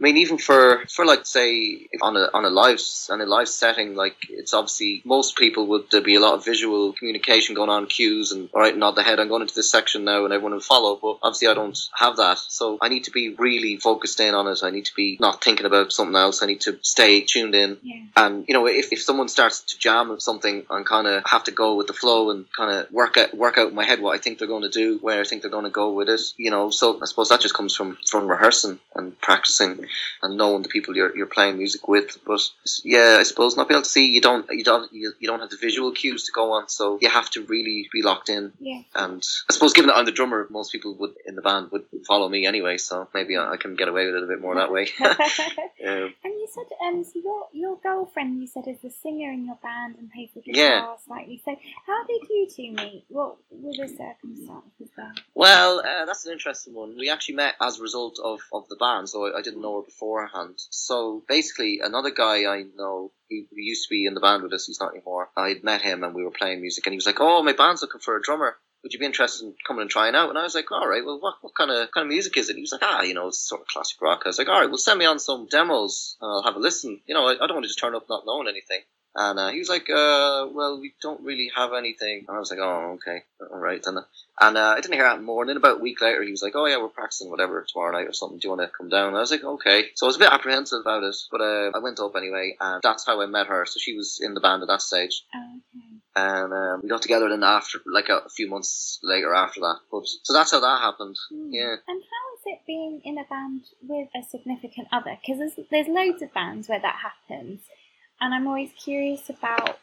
I mean, even for for like say on a on a live on a live setting, like it's obviously most people would there be a lot of visual communication going on, cues, and all right, nod the head. I'm going into this section now, and everyone will follow. But obviously, I don't have that, so I need to be really focused in on it. I need to be not thinking about something else. I need to stay tuned in. Yeah. And you know, if, if someone starts to jam with something, and kind of have to go with the flow and kind of work out work out in my head what I think they're going to do, where I think they're going to go with it. You know, so I suppose that just comes from from rehearsing and practicing and knowing the people you're, you're playing music with. But yeah, I suppose not being able to see you don't you don't you, you don't have the visual cues to go on, so you have to really be locked in. Yeah. And I suppose given that I'm the drummer, most people would in the band would follow me anyway, so maybe I, I can get away with it a bit more that way. um, And you said, um, so your your girlfriend, you said, is the singer in your band and plays the guitar Yeah. slightly. So, how did you two meet? What were the circumstances there? Well, uh, that's an interesting one. We actually met as a result of, of the band, so I, I didn't know beforehand. So basically, another guy I know who, who used to be in the band with us, he's not anymore. I'd met him and we were playing music, and he was like, "Oh, my band's looking for a drummer. Would you be interested in coming and trying out?" And I was like, "All right. Well, what, what kind of kind of music is it?" He was like, "Ah, you know, it's sort of classic rock." I was like, "All right. Well, send me on some demos. And I'll have a listen. You know, I, I don't want to just turn up not knowing anything." And uh, he was like, uh, well, we don't really have anything. And I was like, oh, okay, all right. And, and uh, I didn't hear that more. And then about a week later, he was like, oh, yeah, we're practicing whatever tomorrow night or something. Do you want to come down? And I was like, okay. So I was a bit apprehensive about it, but uh, I went up anyway. And that's how I met her. So she was in the band at that stage. Oh, okay. And um, we got together then after, like a, few months later after that. But, so that's how that happened. Hmm. Yeah. And how is it being in a band with a significant other? Because there's there's loads of bands where that happens, and I'm always curious about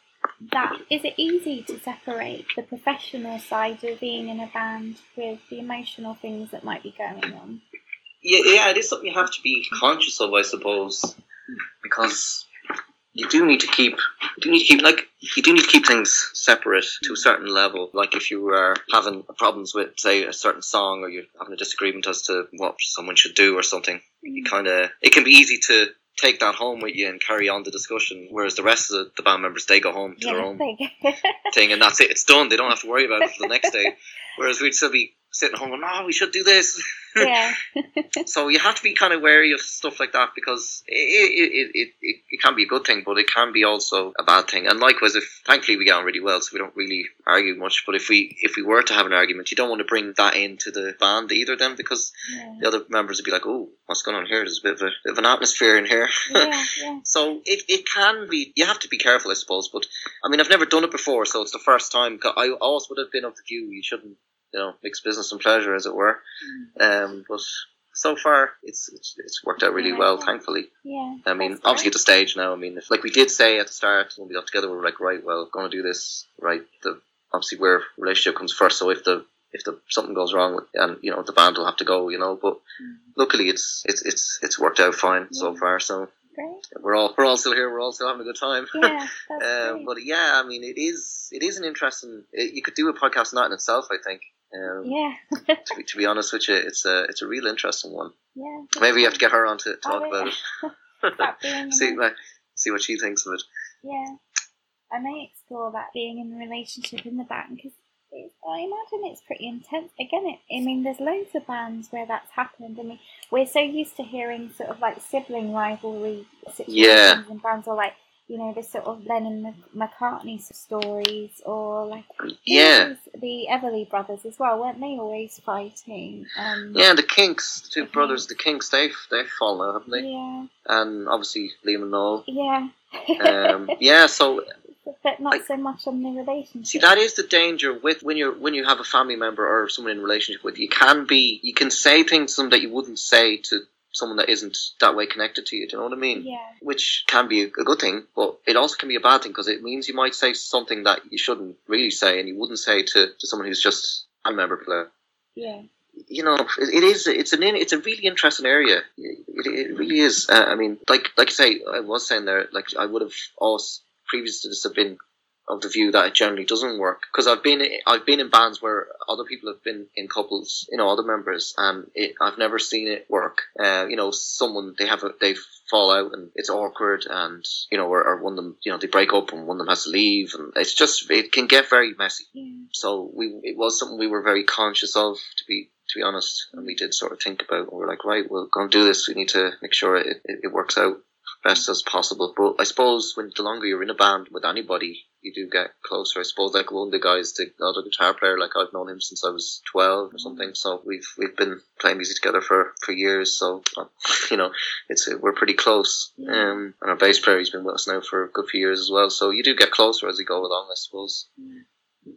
that. Is it easy to separate the professional side of being in a band with the emotional things that might be going on? Yeah, yeah, it is something you have to be conscious of, I suppose, because you do need to keep, you do need to keep, like, you do need to keep things separate to a certain level. Like, if you are having problems with, say, a certain song, or you're having a disagreement as to what someone should do or something, you mm. kind of, it can be easy to take that home with you and carry on the discussion. Whereas the rest of the, band members, they go home to their own thing, and that's it. It's done. They don't have to worry about it for the next day. Whereas we'd still be sitting at home going, "No, we should do this." yeah. So you have to be kind of wary of stuff like that because it, it, it, it, it can be a good thing, but it can be also a bad thing. And likewise, if thankfully we get on really well, so we don't really argue much. But if we if we were to have an argument, you don't want to bring that into the band either, then because yeah. the other members would be like, "Oh, what's going on here? There's a bit of a bit of an atmosphere in here." yeah, yeah. So it, it can be, you have to be careful, I suppose. But I mean, I've never done it before, so it's the first time. I always would have been of the view you shouldn't, you know, mix business and pleasure, as it were. Um, but so far, it's it's, it's worked out really well, thankfully. Yeah. I mean, obviously at the stage now. I mean, if, like we did say at the start when we got together, we were like, right, well, going to do this, right? The obviously where relationship comes first. So if the if the something goes wrong, with, and you know the band will have to go, you know. But Mm. luckily, it's it's it's it's worked out fine so far. So Great. we're all we're all still here. We're all still having a good time. Yeah, that's Um, great. but yeah, I mean, it is it is an interesting. It, you could do a podcast on that in itself. I think. Um, Yeah. to, be, to be honest with you, it's a it's a real interesting one. yeah. Maybe we have to get her on to talk Oh, about yeah. it. See see what she thinks of it. Yeah, I may explore that being in a relationship in the band because I imagine it's pretty intense. Again, it, I mean, there's loads of bands where that's happened. I mean, we're so used to hearing sort of like sibling rivalry situations Yeah. in bands, or like you know the sort of Lennon McCartney stories, or like Yeah. the Everly brothers as well, weren't they always fighting? Um, Yeah, the Kinks, the two brothers, the Kinks, they've they've fallen out, haven't they? yeah, And obviously Liam and Noel. yeah. Um, yeah, so but not like- so much on the relationship. see that is the danger with when you're when you have a family member or someone in a relationship with you can be you can say things to them that you wouldn't say to someone that isn't that way connected to you. Do you know what I mean? Yeah. Which can be a good thing, but it also can be a bad thing because it means you might say something that you shouldn't really say, and you wouldn't say to, to someone who's just a member player. Yeah. You know, it, it is. It's an. It's a really interesting area. It, it really is. Uh, I mean, like like I say, I was saying there, like I would have also previous to this have been of the view that it generally doesn't work because I've been I've been in bands where other people have been in couples, you know, other members, and it, I've never seen it work. Uh, you know, someone they have a, they fall out and it's awkward, and you know, or, or one of them, you know, they break up and one of them has to leave, and it's just it can get very messy. Yeah. So we it was something we were very conscious of to be to be honest, and we did sort of think about. We are like, right, we're going to do this. We need to make sure it, it, it works out best as possible. But I suppose when the longer you're in a band with anybody, you do get closer. I suppose like one of the guys, the other guitar player, like I've known him since I was twelve or something. So we've we've been playing music together for, for years. So uh, you know, it's we're pretty close. Um, and our bass player, he's been with us now for a good few years as well. So you do get closer as you go along, I suppose.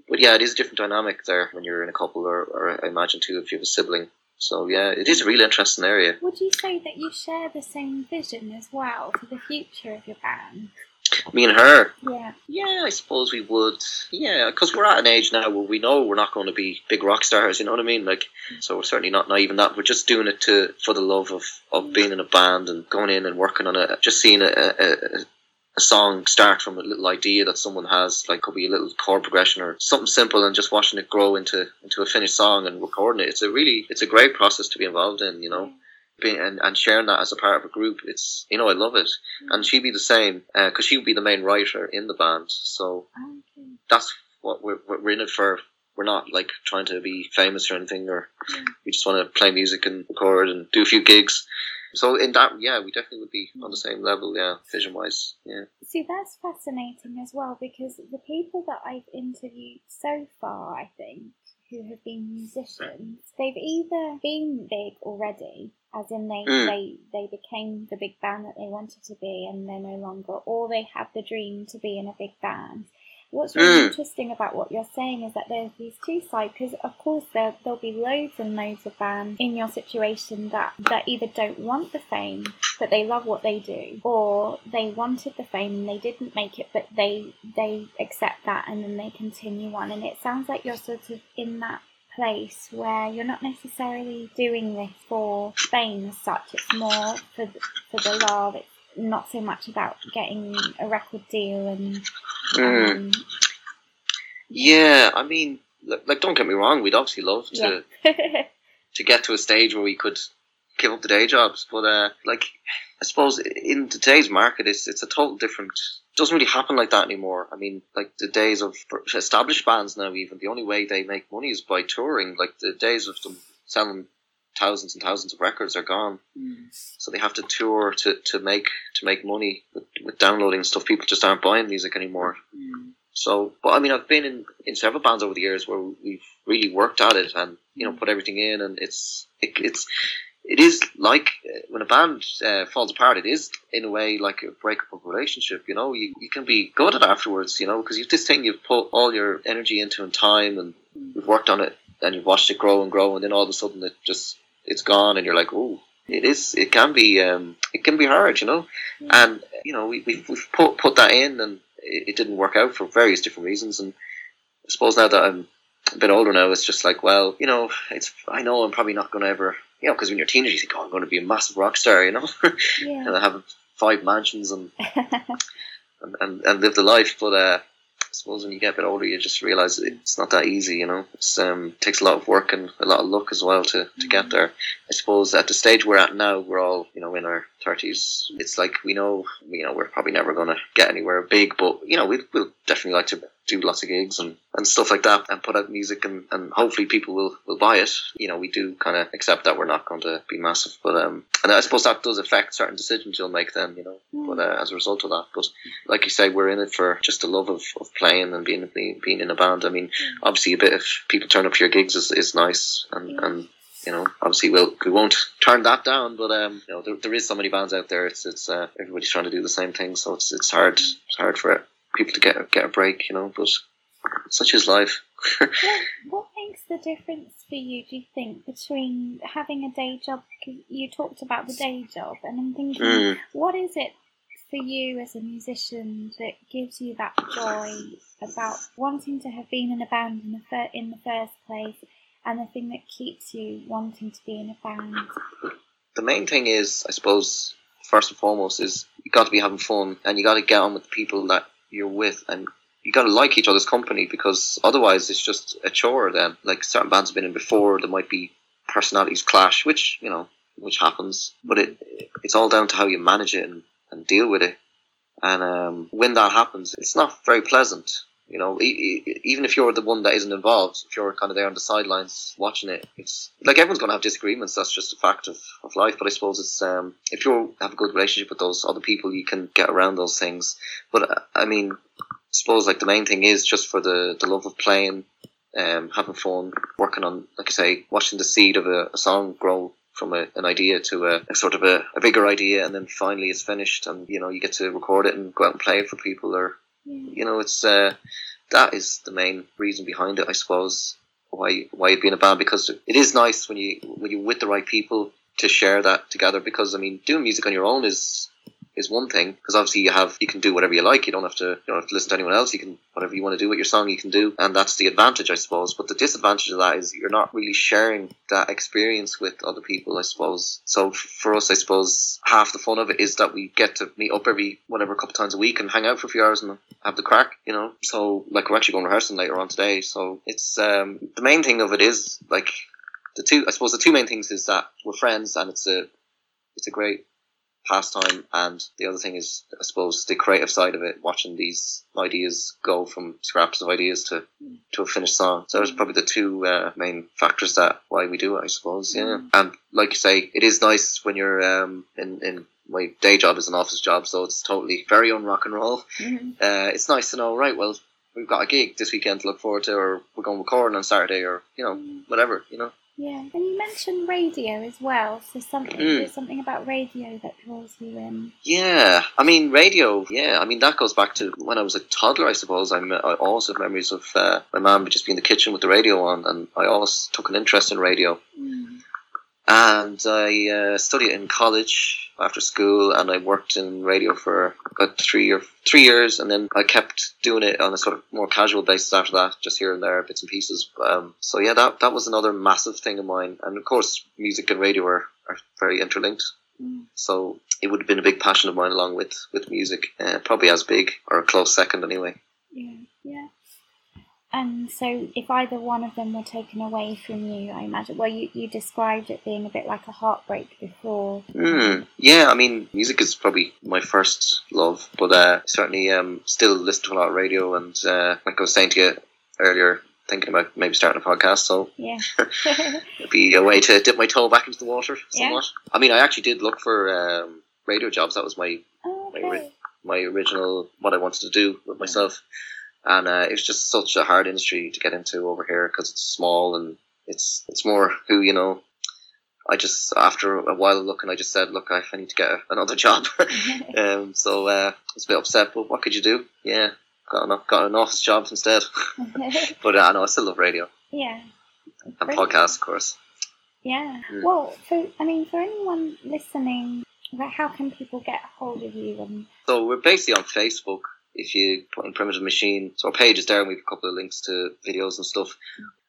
But yeah, it is a different dynamic there when you're in a couple, or, or I imagine too if you have a sibling. So yeah, it is a really interesting area. Would you say that you share the same vision as well for the future of your band? Me and her, Yeah. Yeah, I suppose we would. Yeah, because we're at an age now where we know we're not going to be big rock stars. You know what I mean? Like, so we're certainly not naive in that. We're just doing it to for the love of, of being in a band and going in and working on it. Just seeing a, a, a, a song start from a little idea that someone has, like could be a little chord progression or something simple, and just watching it grow into into a finished song and recording it. It's a really it's a great process to be involved in. You know. Being, and, and sharing that as a part of a group, it's you know I love it, mm. and she'd be the same uh, because she would be the main writer in the band. So Okay. that's what we're, what we're in it for. We're not like trying to be famous or anything, or Yeah. we just want to play music and record and do a few gigs. So in that, yeah, we definitely would be on the mm. same level, yeah, vision wise, yeah. See, that's fascinating as well because the people that I've interviewed so far, I think, who have been musicians, they've either been big already, as in they, Mm. they, they became the big band that they wanted to be and they're no longer, or they have the dream to be in a big band. What's really Mm. interesting about what you're saying is that there's these two sides, because of course there, there'll be loads and loads of bands in your situation that, that either don't want the fame, but they love what they do, or they wanted the fame and they didn't make it, but they they accept that and then they continue on. And it sounds like you're sort of in that place where you're not necessarily doing this for fame as such. It's more for the, for the love. It's not so much about getting a record deal and Mm. um, Yeah, I mean, like, like, don't get me wrong, we'd obviously love to yeah. to get to a stage where we could give up the day jobs, but uh, like, I suppose in today's market, it's it's a total different. Doesn't really happen like that anymore. I mean, like the days of established bands now, even the only way they make money is by touring. Like the days of them selling thousands and thousands of records are gone. Mm. So they have to tour to, to make to make money with, with downloading stuff. People just aren't buying music anymore. Mm. So, but I mean, I've been in, in several bands over the years where we've really worked at it and you know put everything in, and it's it, it's it is like uh, when a band uh, falls apart, it is in a way like a breakup of a relationship. You know, you, you can be good at afterwards. You know, because you've this thing you've put all your energy into and time, and you've worked on it, and you've watched it grow and grow, and then all of a sudden it just it's gone, and you're like, oh. It is. It can be. Um, it can be hard, you know. And you know, we we've, we've put put that in, and it, it didn't work out for various different reasons. And I suppose now that I'm a bit older now, it's just like, well, you know, it's I know I'm probably not going to ever, you know, because when you're a teenager, you think, oh, I'm going to be a massive rock star, you know, Yeah. and I have five mansions and and, and, and live the life. But uh, I suppose when you get a bit older, you just realize it's not that easy. You know, it's um takes a lot of work and a lot of luck as well to, to get there. I suppose at the stage we're at now, we're all you know in our thirties. It's like we know you know we're probably never going to get anywhere big, but you know we will definitely like to do lots of gigs and, and stuff like that and put out music and, and hopefully people will, will buy it. You know, we do kind of accept that we're not going to be massive, but um, and I suppose that does affect certain decisions you'll make then, you know, but uh, as a result of that. But like you say, we're in it for just the love of, of playing and being being in a band. I mean, obviously a bit of people turn up for your gigs is, is nice and, and you know, obviously we'll we won't turn that down, but um, you know, there, there is so many bands out there. It's it's uh, everybody's trying to do the same thing, so it's it's hard it's hard for people to get get a break, you know. But such is life. What, what makes the difference for you, do you think, between having a day job? Because you talked about the day job, and I'm thinking, Mm. what is it for you as a musician that gives you that joy about wanting to have been in a band in the, fir- in the first place, and the thing that keeps you wanting to be in a band? the main thing is, I suppose, first and foremost, is you got to be having fun and you got to get on with the people that you're with and you got to like each other's company because otherwise it's just a chore then. Like certain bands have been in before, there might be personalities clash, which, you know, which happens, but it it's all down to how you manage it and, and deal with it. And um, when that happens, it's not very pleasant. You know, even if you're the one that isn't involved, if you're kind of there on the sidelines watching it, it's like everyone's going to have disagreements. That's just a fact of, of life. But I suppose it's um, if you have a good relationship with those other people, you can get around those things. But uh, I mean, I suppose like the main thing is just for the, the love of playing, um, having fun, working on, like I say, watching the seed of a, a song grow from a, an idea to a, a sort of a, a bigger idea, and then finally it's finished, and you know you get to record it and go out and play it for people, or You know it's uh, that is the main reason behind it, I suppose. Why why you'd be in a band because it is nice when you when you're with the right people to share that together. Because I mean, doing music on your own is is one thing because obviously you have you can do whatever you like. You don't have to you don't have to listen to anyone else. You can whatever you want to do with your song, you can do, and that's the advantage, I suppose. But the disadvantage of that is you're not really sharing that experience with other people, I suppose. So for us, I suppose half the fun of it is that we get to meet up every whatever a couple times a week and hang out for a few hours and have the crack, you know. So like we're actually going rehearsing later on today. So it's um the main thing of it is like the two. I suppose the two main things is that we're friends and it's a it's a great pastime and the other thing is I suppose the creative side of it watching these ideas go from scraps of ideas to to a finished song. So those probably the two uh, main factors that why we do it I suppose yeah. And like you say it is nice when you're um in, in my day job is an office job so it's totally very on rock and roll. Mhm. uh, it's nice to know right well we've got a gig this weekend to look forward to or we're going recording on Saturday or you know whatever you know Yeah, and you mentioned radio as well. So something Mm. there's something about radio that draws you in. Yeah, I mean radio. Yeah, I mean that goes back to when I was a toddler. I suppose I'm, I always have memories of uh, my mum just being in the kitchen with the radio on, and I always took an interest in radio. Mm. And I uh, studied in college after school, and I worked in radio for about three or three years, and then I kept doing it on a sort of more casual basis after that, just here and there, bits and pieces. Um, so yeah, that that was another massive thing of mine, and of course, music and radio are, are very interlinked. Mm. So it would have been a big passion of mine, along with with music, uh, probably as big or a close second anyway. Yeah, yeah. And so, if either one of them were taken away from you, I imagine. Well, you, you described it being a bit like a heartbreak before. Mm, yeah, I mean, music is probably my first love, but uh, certainly um, still listen to a lot of radio, and uh, like I was saying to you earlier, thinking about maybe starting a podcast. So Yeah. it'd be a way to dip my toe back into the water somewhat. Yeah. I mean, I actually did look for um, radio jobs. That was my oh, My my original what I wanted to do with myself, and uh, it's just such a hard industry to get into over here because it's small and it's it's more who you know. I just after a while of looking, I just said, "Look, I, I need to get a, another job." um, so uh, I was a bit upset, but what could you do? Yeah, got an got an office job instead. but uh, I know I still love radio yeah. and Brilliant. podcasts, of course. Yeah. Mm. Well, for I mean, for anyone listening, how can people get hold of you? And So we're basically on Facebook. If you put in Primitive Machine, so our page is there, and we have a couple of links to videos and stuff.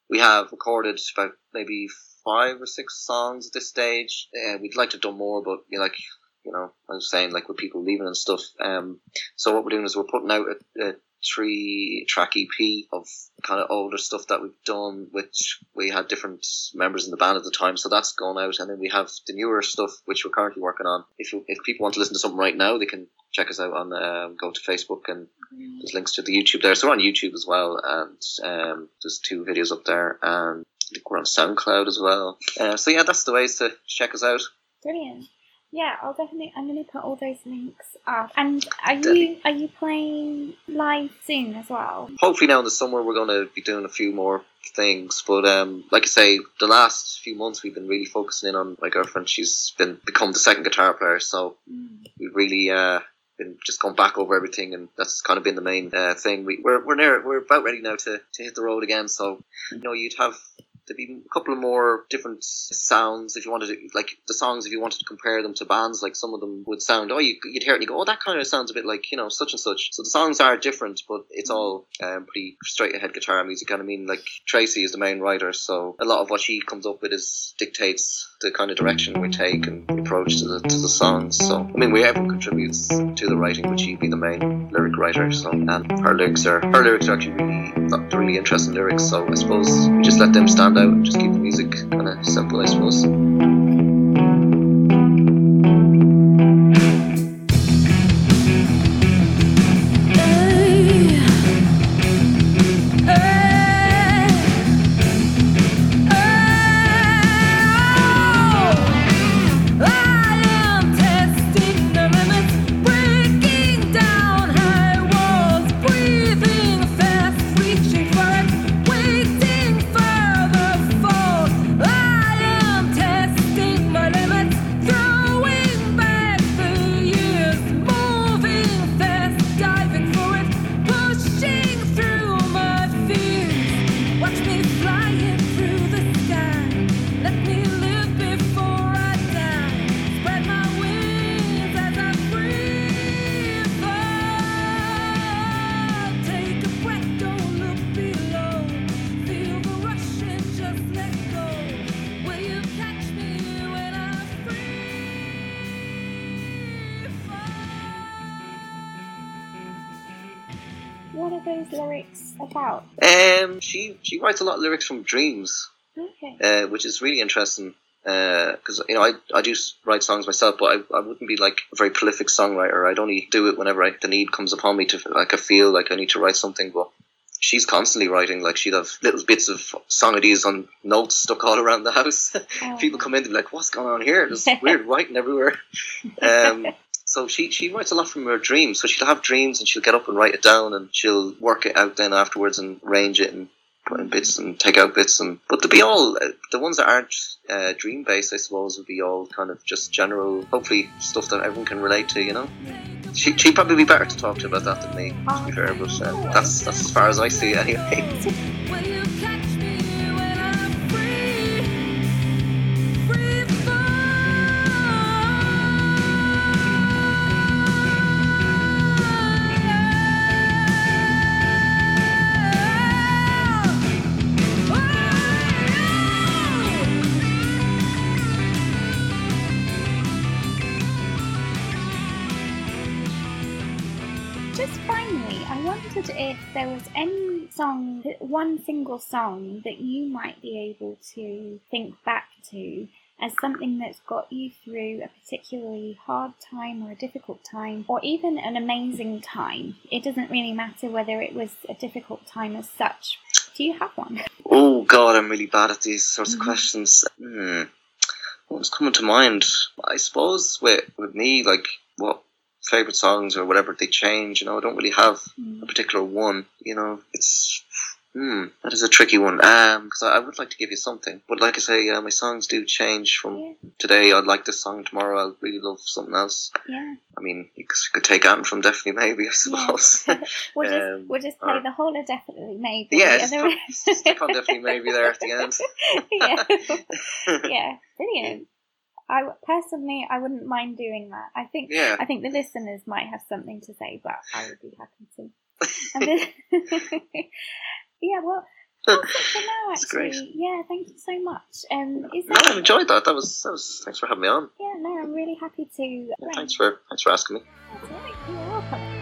We have recorded about maybe five or six songs at this stage. Uh, we'd like to do more, but you know, like you know, I was saying, like with people leaving and stuff. Um, so what we're doing is we're putting out a, a three track EP of kind of older stuff that we've done, which we had different members in the band at the time. So that's gone out, and then we have the newer stuff which we're currently working on. If if people want to listen to something right now, they can check us out on um, go to Facebook and there's links to the YouTube there. So we're on YouTube as well, and um, there's two videos up there, and I think we're on SoundCloud as well. Uh, so yeah, that's the ways to check us out. brilliant. Yeah, I'll definitely. I'm going to put all those links up. And are you are you playing live soon as well? Hopefully now in the summer we're going to be doing a few more things. But um, like I say, the last few months we've been really focusing in on my girlfriend. She's been become the second guitar player, so Mm. we've really uh, been just gone back over everything, and that's kind of been the main uh, thing. We, we're we're near, we're about ready now to, to hit the road again. So you know, you'd have there'd be a couple of more different sounds if you wanted to like the songs if you wanted to compare them to bands like some of them would sound oh you, you'd hear it and you go oh that kind of sounds a bit like you know such and such. So the songs are different but it's all um, pretty straight ahead guitar music. And I mean like Tracy is the main writer so a lot of what she comes up with is dictates the kind of direction we take and approach to the to the songs. So I mean we everyone contributes to the writing but she'd be the main lyric writer so and her lyrics are her lyrics are actually really not really interesting lyrics so I suppose we just let them stand out and just keep the music kind of simple I suppose lyrics from dreams Okay. uh, which is really interesting because you know I, I do write songs myself, but I, I wouldn't be like a very prolific songwriter. I'd only do it whenever I, the need comes upon me to like I feel like I need to write something. But she's constantly writing. Like she'd have little bits of song ideas on notes stuck all around the house. Oh. People come in and be like, "What's going on here? There's weird writing everywhere." Um, so she she writes a lot from her dreams. So she'll have dreams and she'll get up and write it down and she'll work it out then afterwards and arrange it and put in bits and take out bits and but to be all the ones that aren't uh, dream based I suppose would be all kind of just general hopefully stuff that everyone can relate to you know? She, she'd probably be better to talk to about that than me to be fair but uh, that's that's as far as I see anyway song, one single song that you might be able to think back to as something that's got you through a particularly hard time or a difficult time, or even an amazing time. It doesn't really matter whether it was a difficult time as such. Do you have one? oh god I'm really bad at these sorts Mhm. of questions hmm what's coming to mind I suppose with with me like what favorite songs or whatever they change you know I don't really have Mm. a particular one. You know, it's hmm, that is a tricky one. Um, because I, I would like to give you something, but like I say, uh, my songs do change from Yeah, today. I'd like this song tomorrow. I'll really love something else. yeah. I mean, you could take Anton from Definitely Maybe, I suppose. Yeah. we'll just Um, we'll just play or- the whole of definitely maybe. yeah, just stick on Definitely Maybe there at the end. yeah, yeah, brilliant. I personally, I wouldn't mind doing that. I think Yeah. I think the listeners might have something to say, but I would be happy to. Yeah, well, that's it for now. Actually, great. yeah, thank you so much. Um, is No? I enjoyed that. That was that was. Thanks for having me on. Yeah, no, I'm really happy to. Yeah, thanks for thanks for asking me.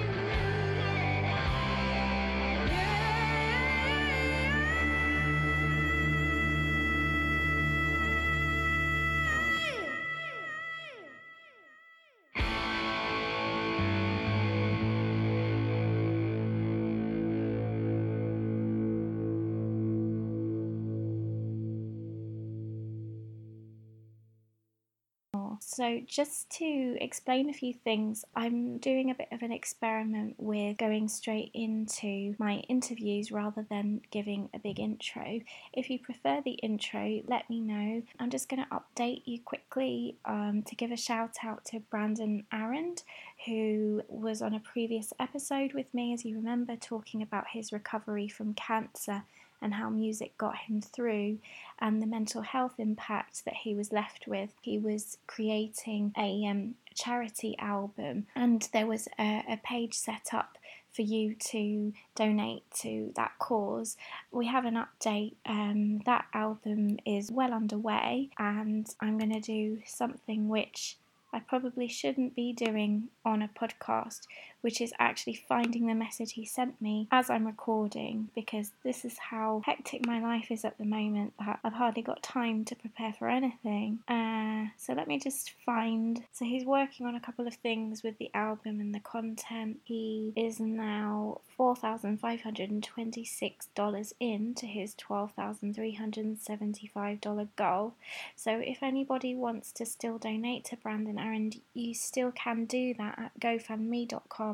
So, just to explain a few things, I'm doing a bit of an experiment with going straight into my interviews rather than giving a big intro. If you prefer the intro, let me know. I'm just going to update you quickly um, to give a shout out to Brandon Arend, who was on a previous episode with me, as you remember, talking about his recovery from cancer and how music got him through and the mental health impact that he was left with. He was creating a um, charity album, and there was a, a page set up for you to donate to that cause. We have an update. Um, that album is well underway, and I'm going to do something which I probably shouldn't be doing on a podcast, which is actually finding the message he sent me as I'm recording because this is how hectic my life is at the moment that I've hardly got time to prepare for anything. Uh, so let me just find. So he's working on a couple of things with the album and the content. He is now $4,526 in to his $12,375 goal. So if anybody wants to still donate to Brandon Arend, you still can do that at gofundme.com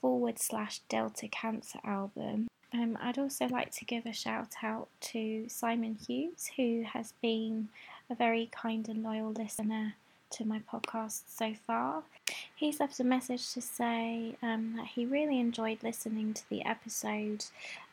forward slash Delta Cancer album. Um, I'd also like to give a shout out to Simon Hughes, who has been a very kind and loyal listener to my podcast so far. He's left a message to say um, that he really enjoyed listening to the episode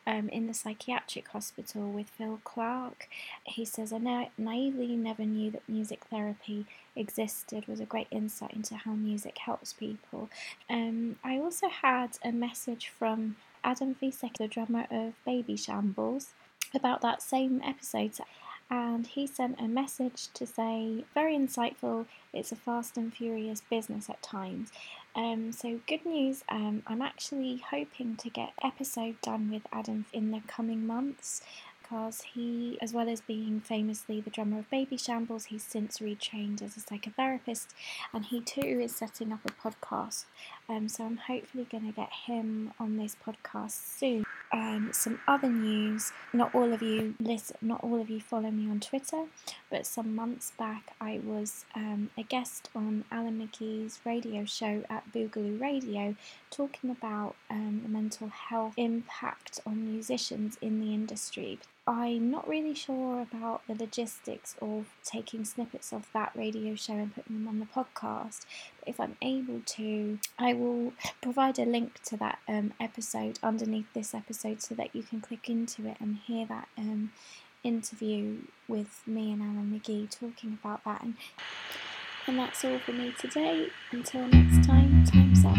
um, in the psychiatric hospital with Phil Clark. He says, I na- naively never knew that music therapy existed, was a great insight into how music helps people. Um, I also had a message from Adam Ficek, the drummer of Babyshambles, about that same episode and he sent a message to say, very insightful, it's a fast and furious business at times. Um, so, good news, um, I'm actually hoping to get episode done with Adam in the coming months because he, as well as being famously the drummer of Babyshambles, he's since retrained as a psychotherapist and he too is setting up a podcast. Um, so I'm hopefully going to get him on this podcast soon. Um, some other news. Not all of you listen. Not all of you follow me on Twitter, but some months back I was um, a guest on Alan McGee's radio show at Boogaloo Radio, talking about um, the mental health impact on musicians in the industry, I'm not really sure about the logistics of taking snippets of that radio show and putting them on the podcast. If I'm able to, I will provide a link to that um, episode underneath this episode so that you can click into it and hear that um, interview with me and Alan McGee talking about that. And, and that's all for me today. Until next time, time's up.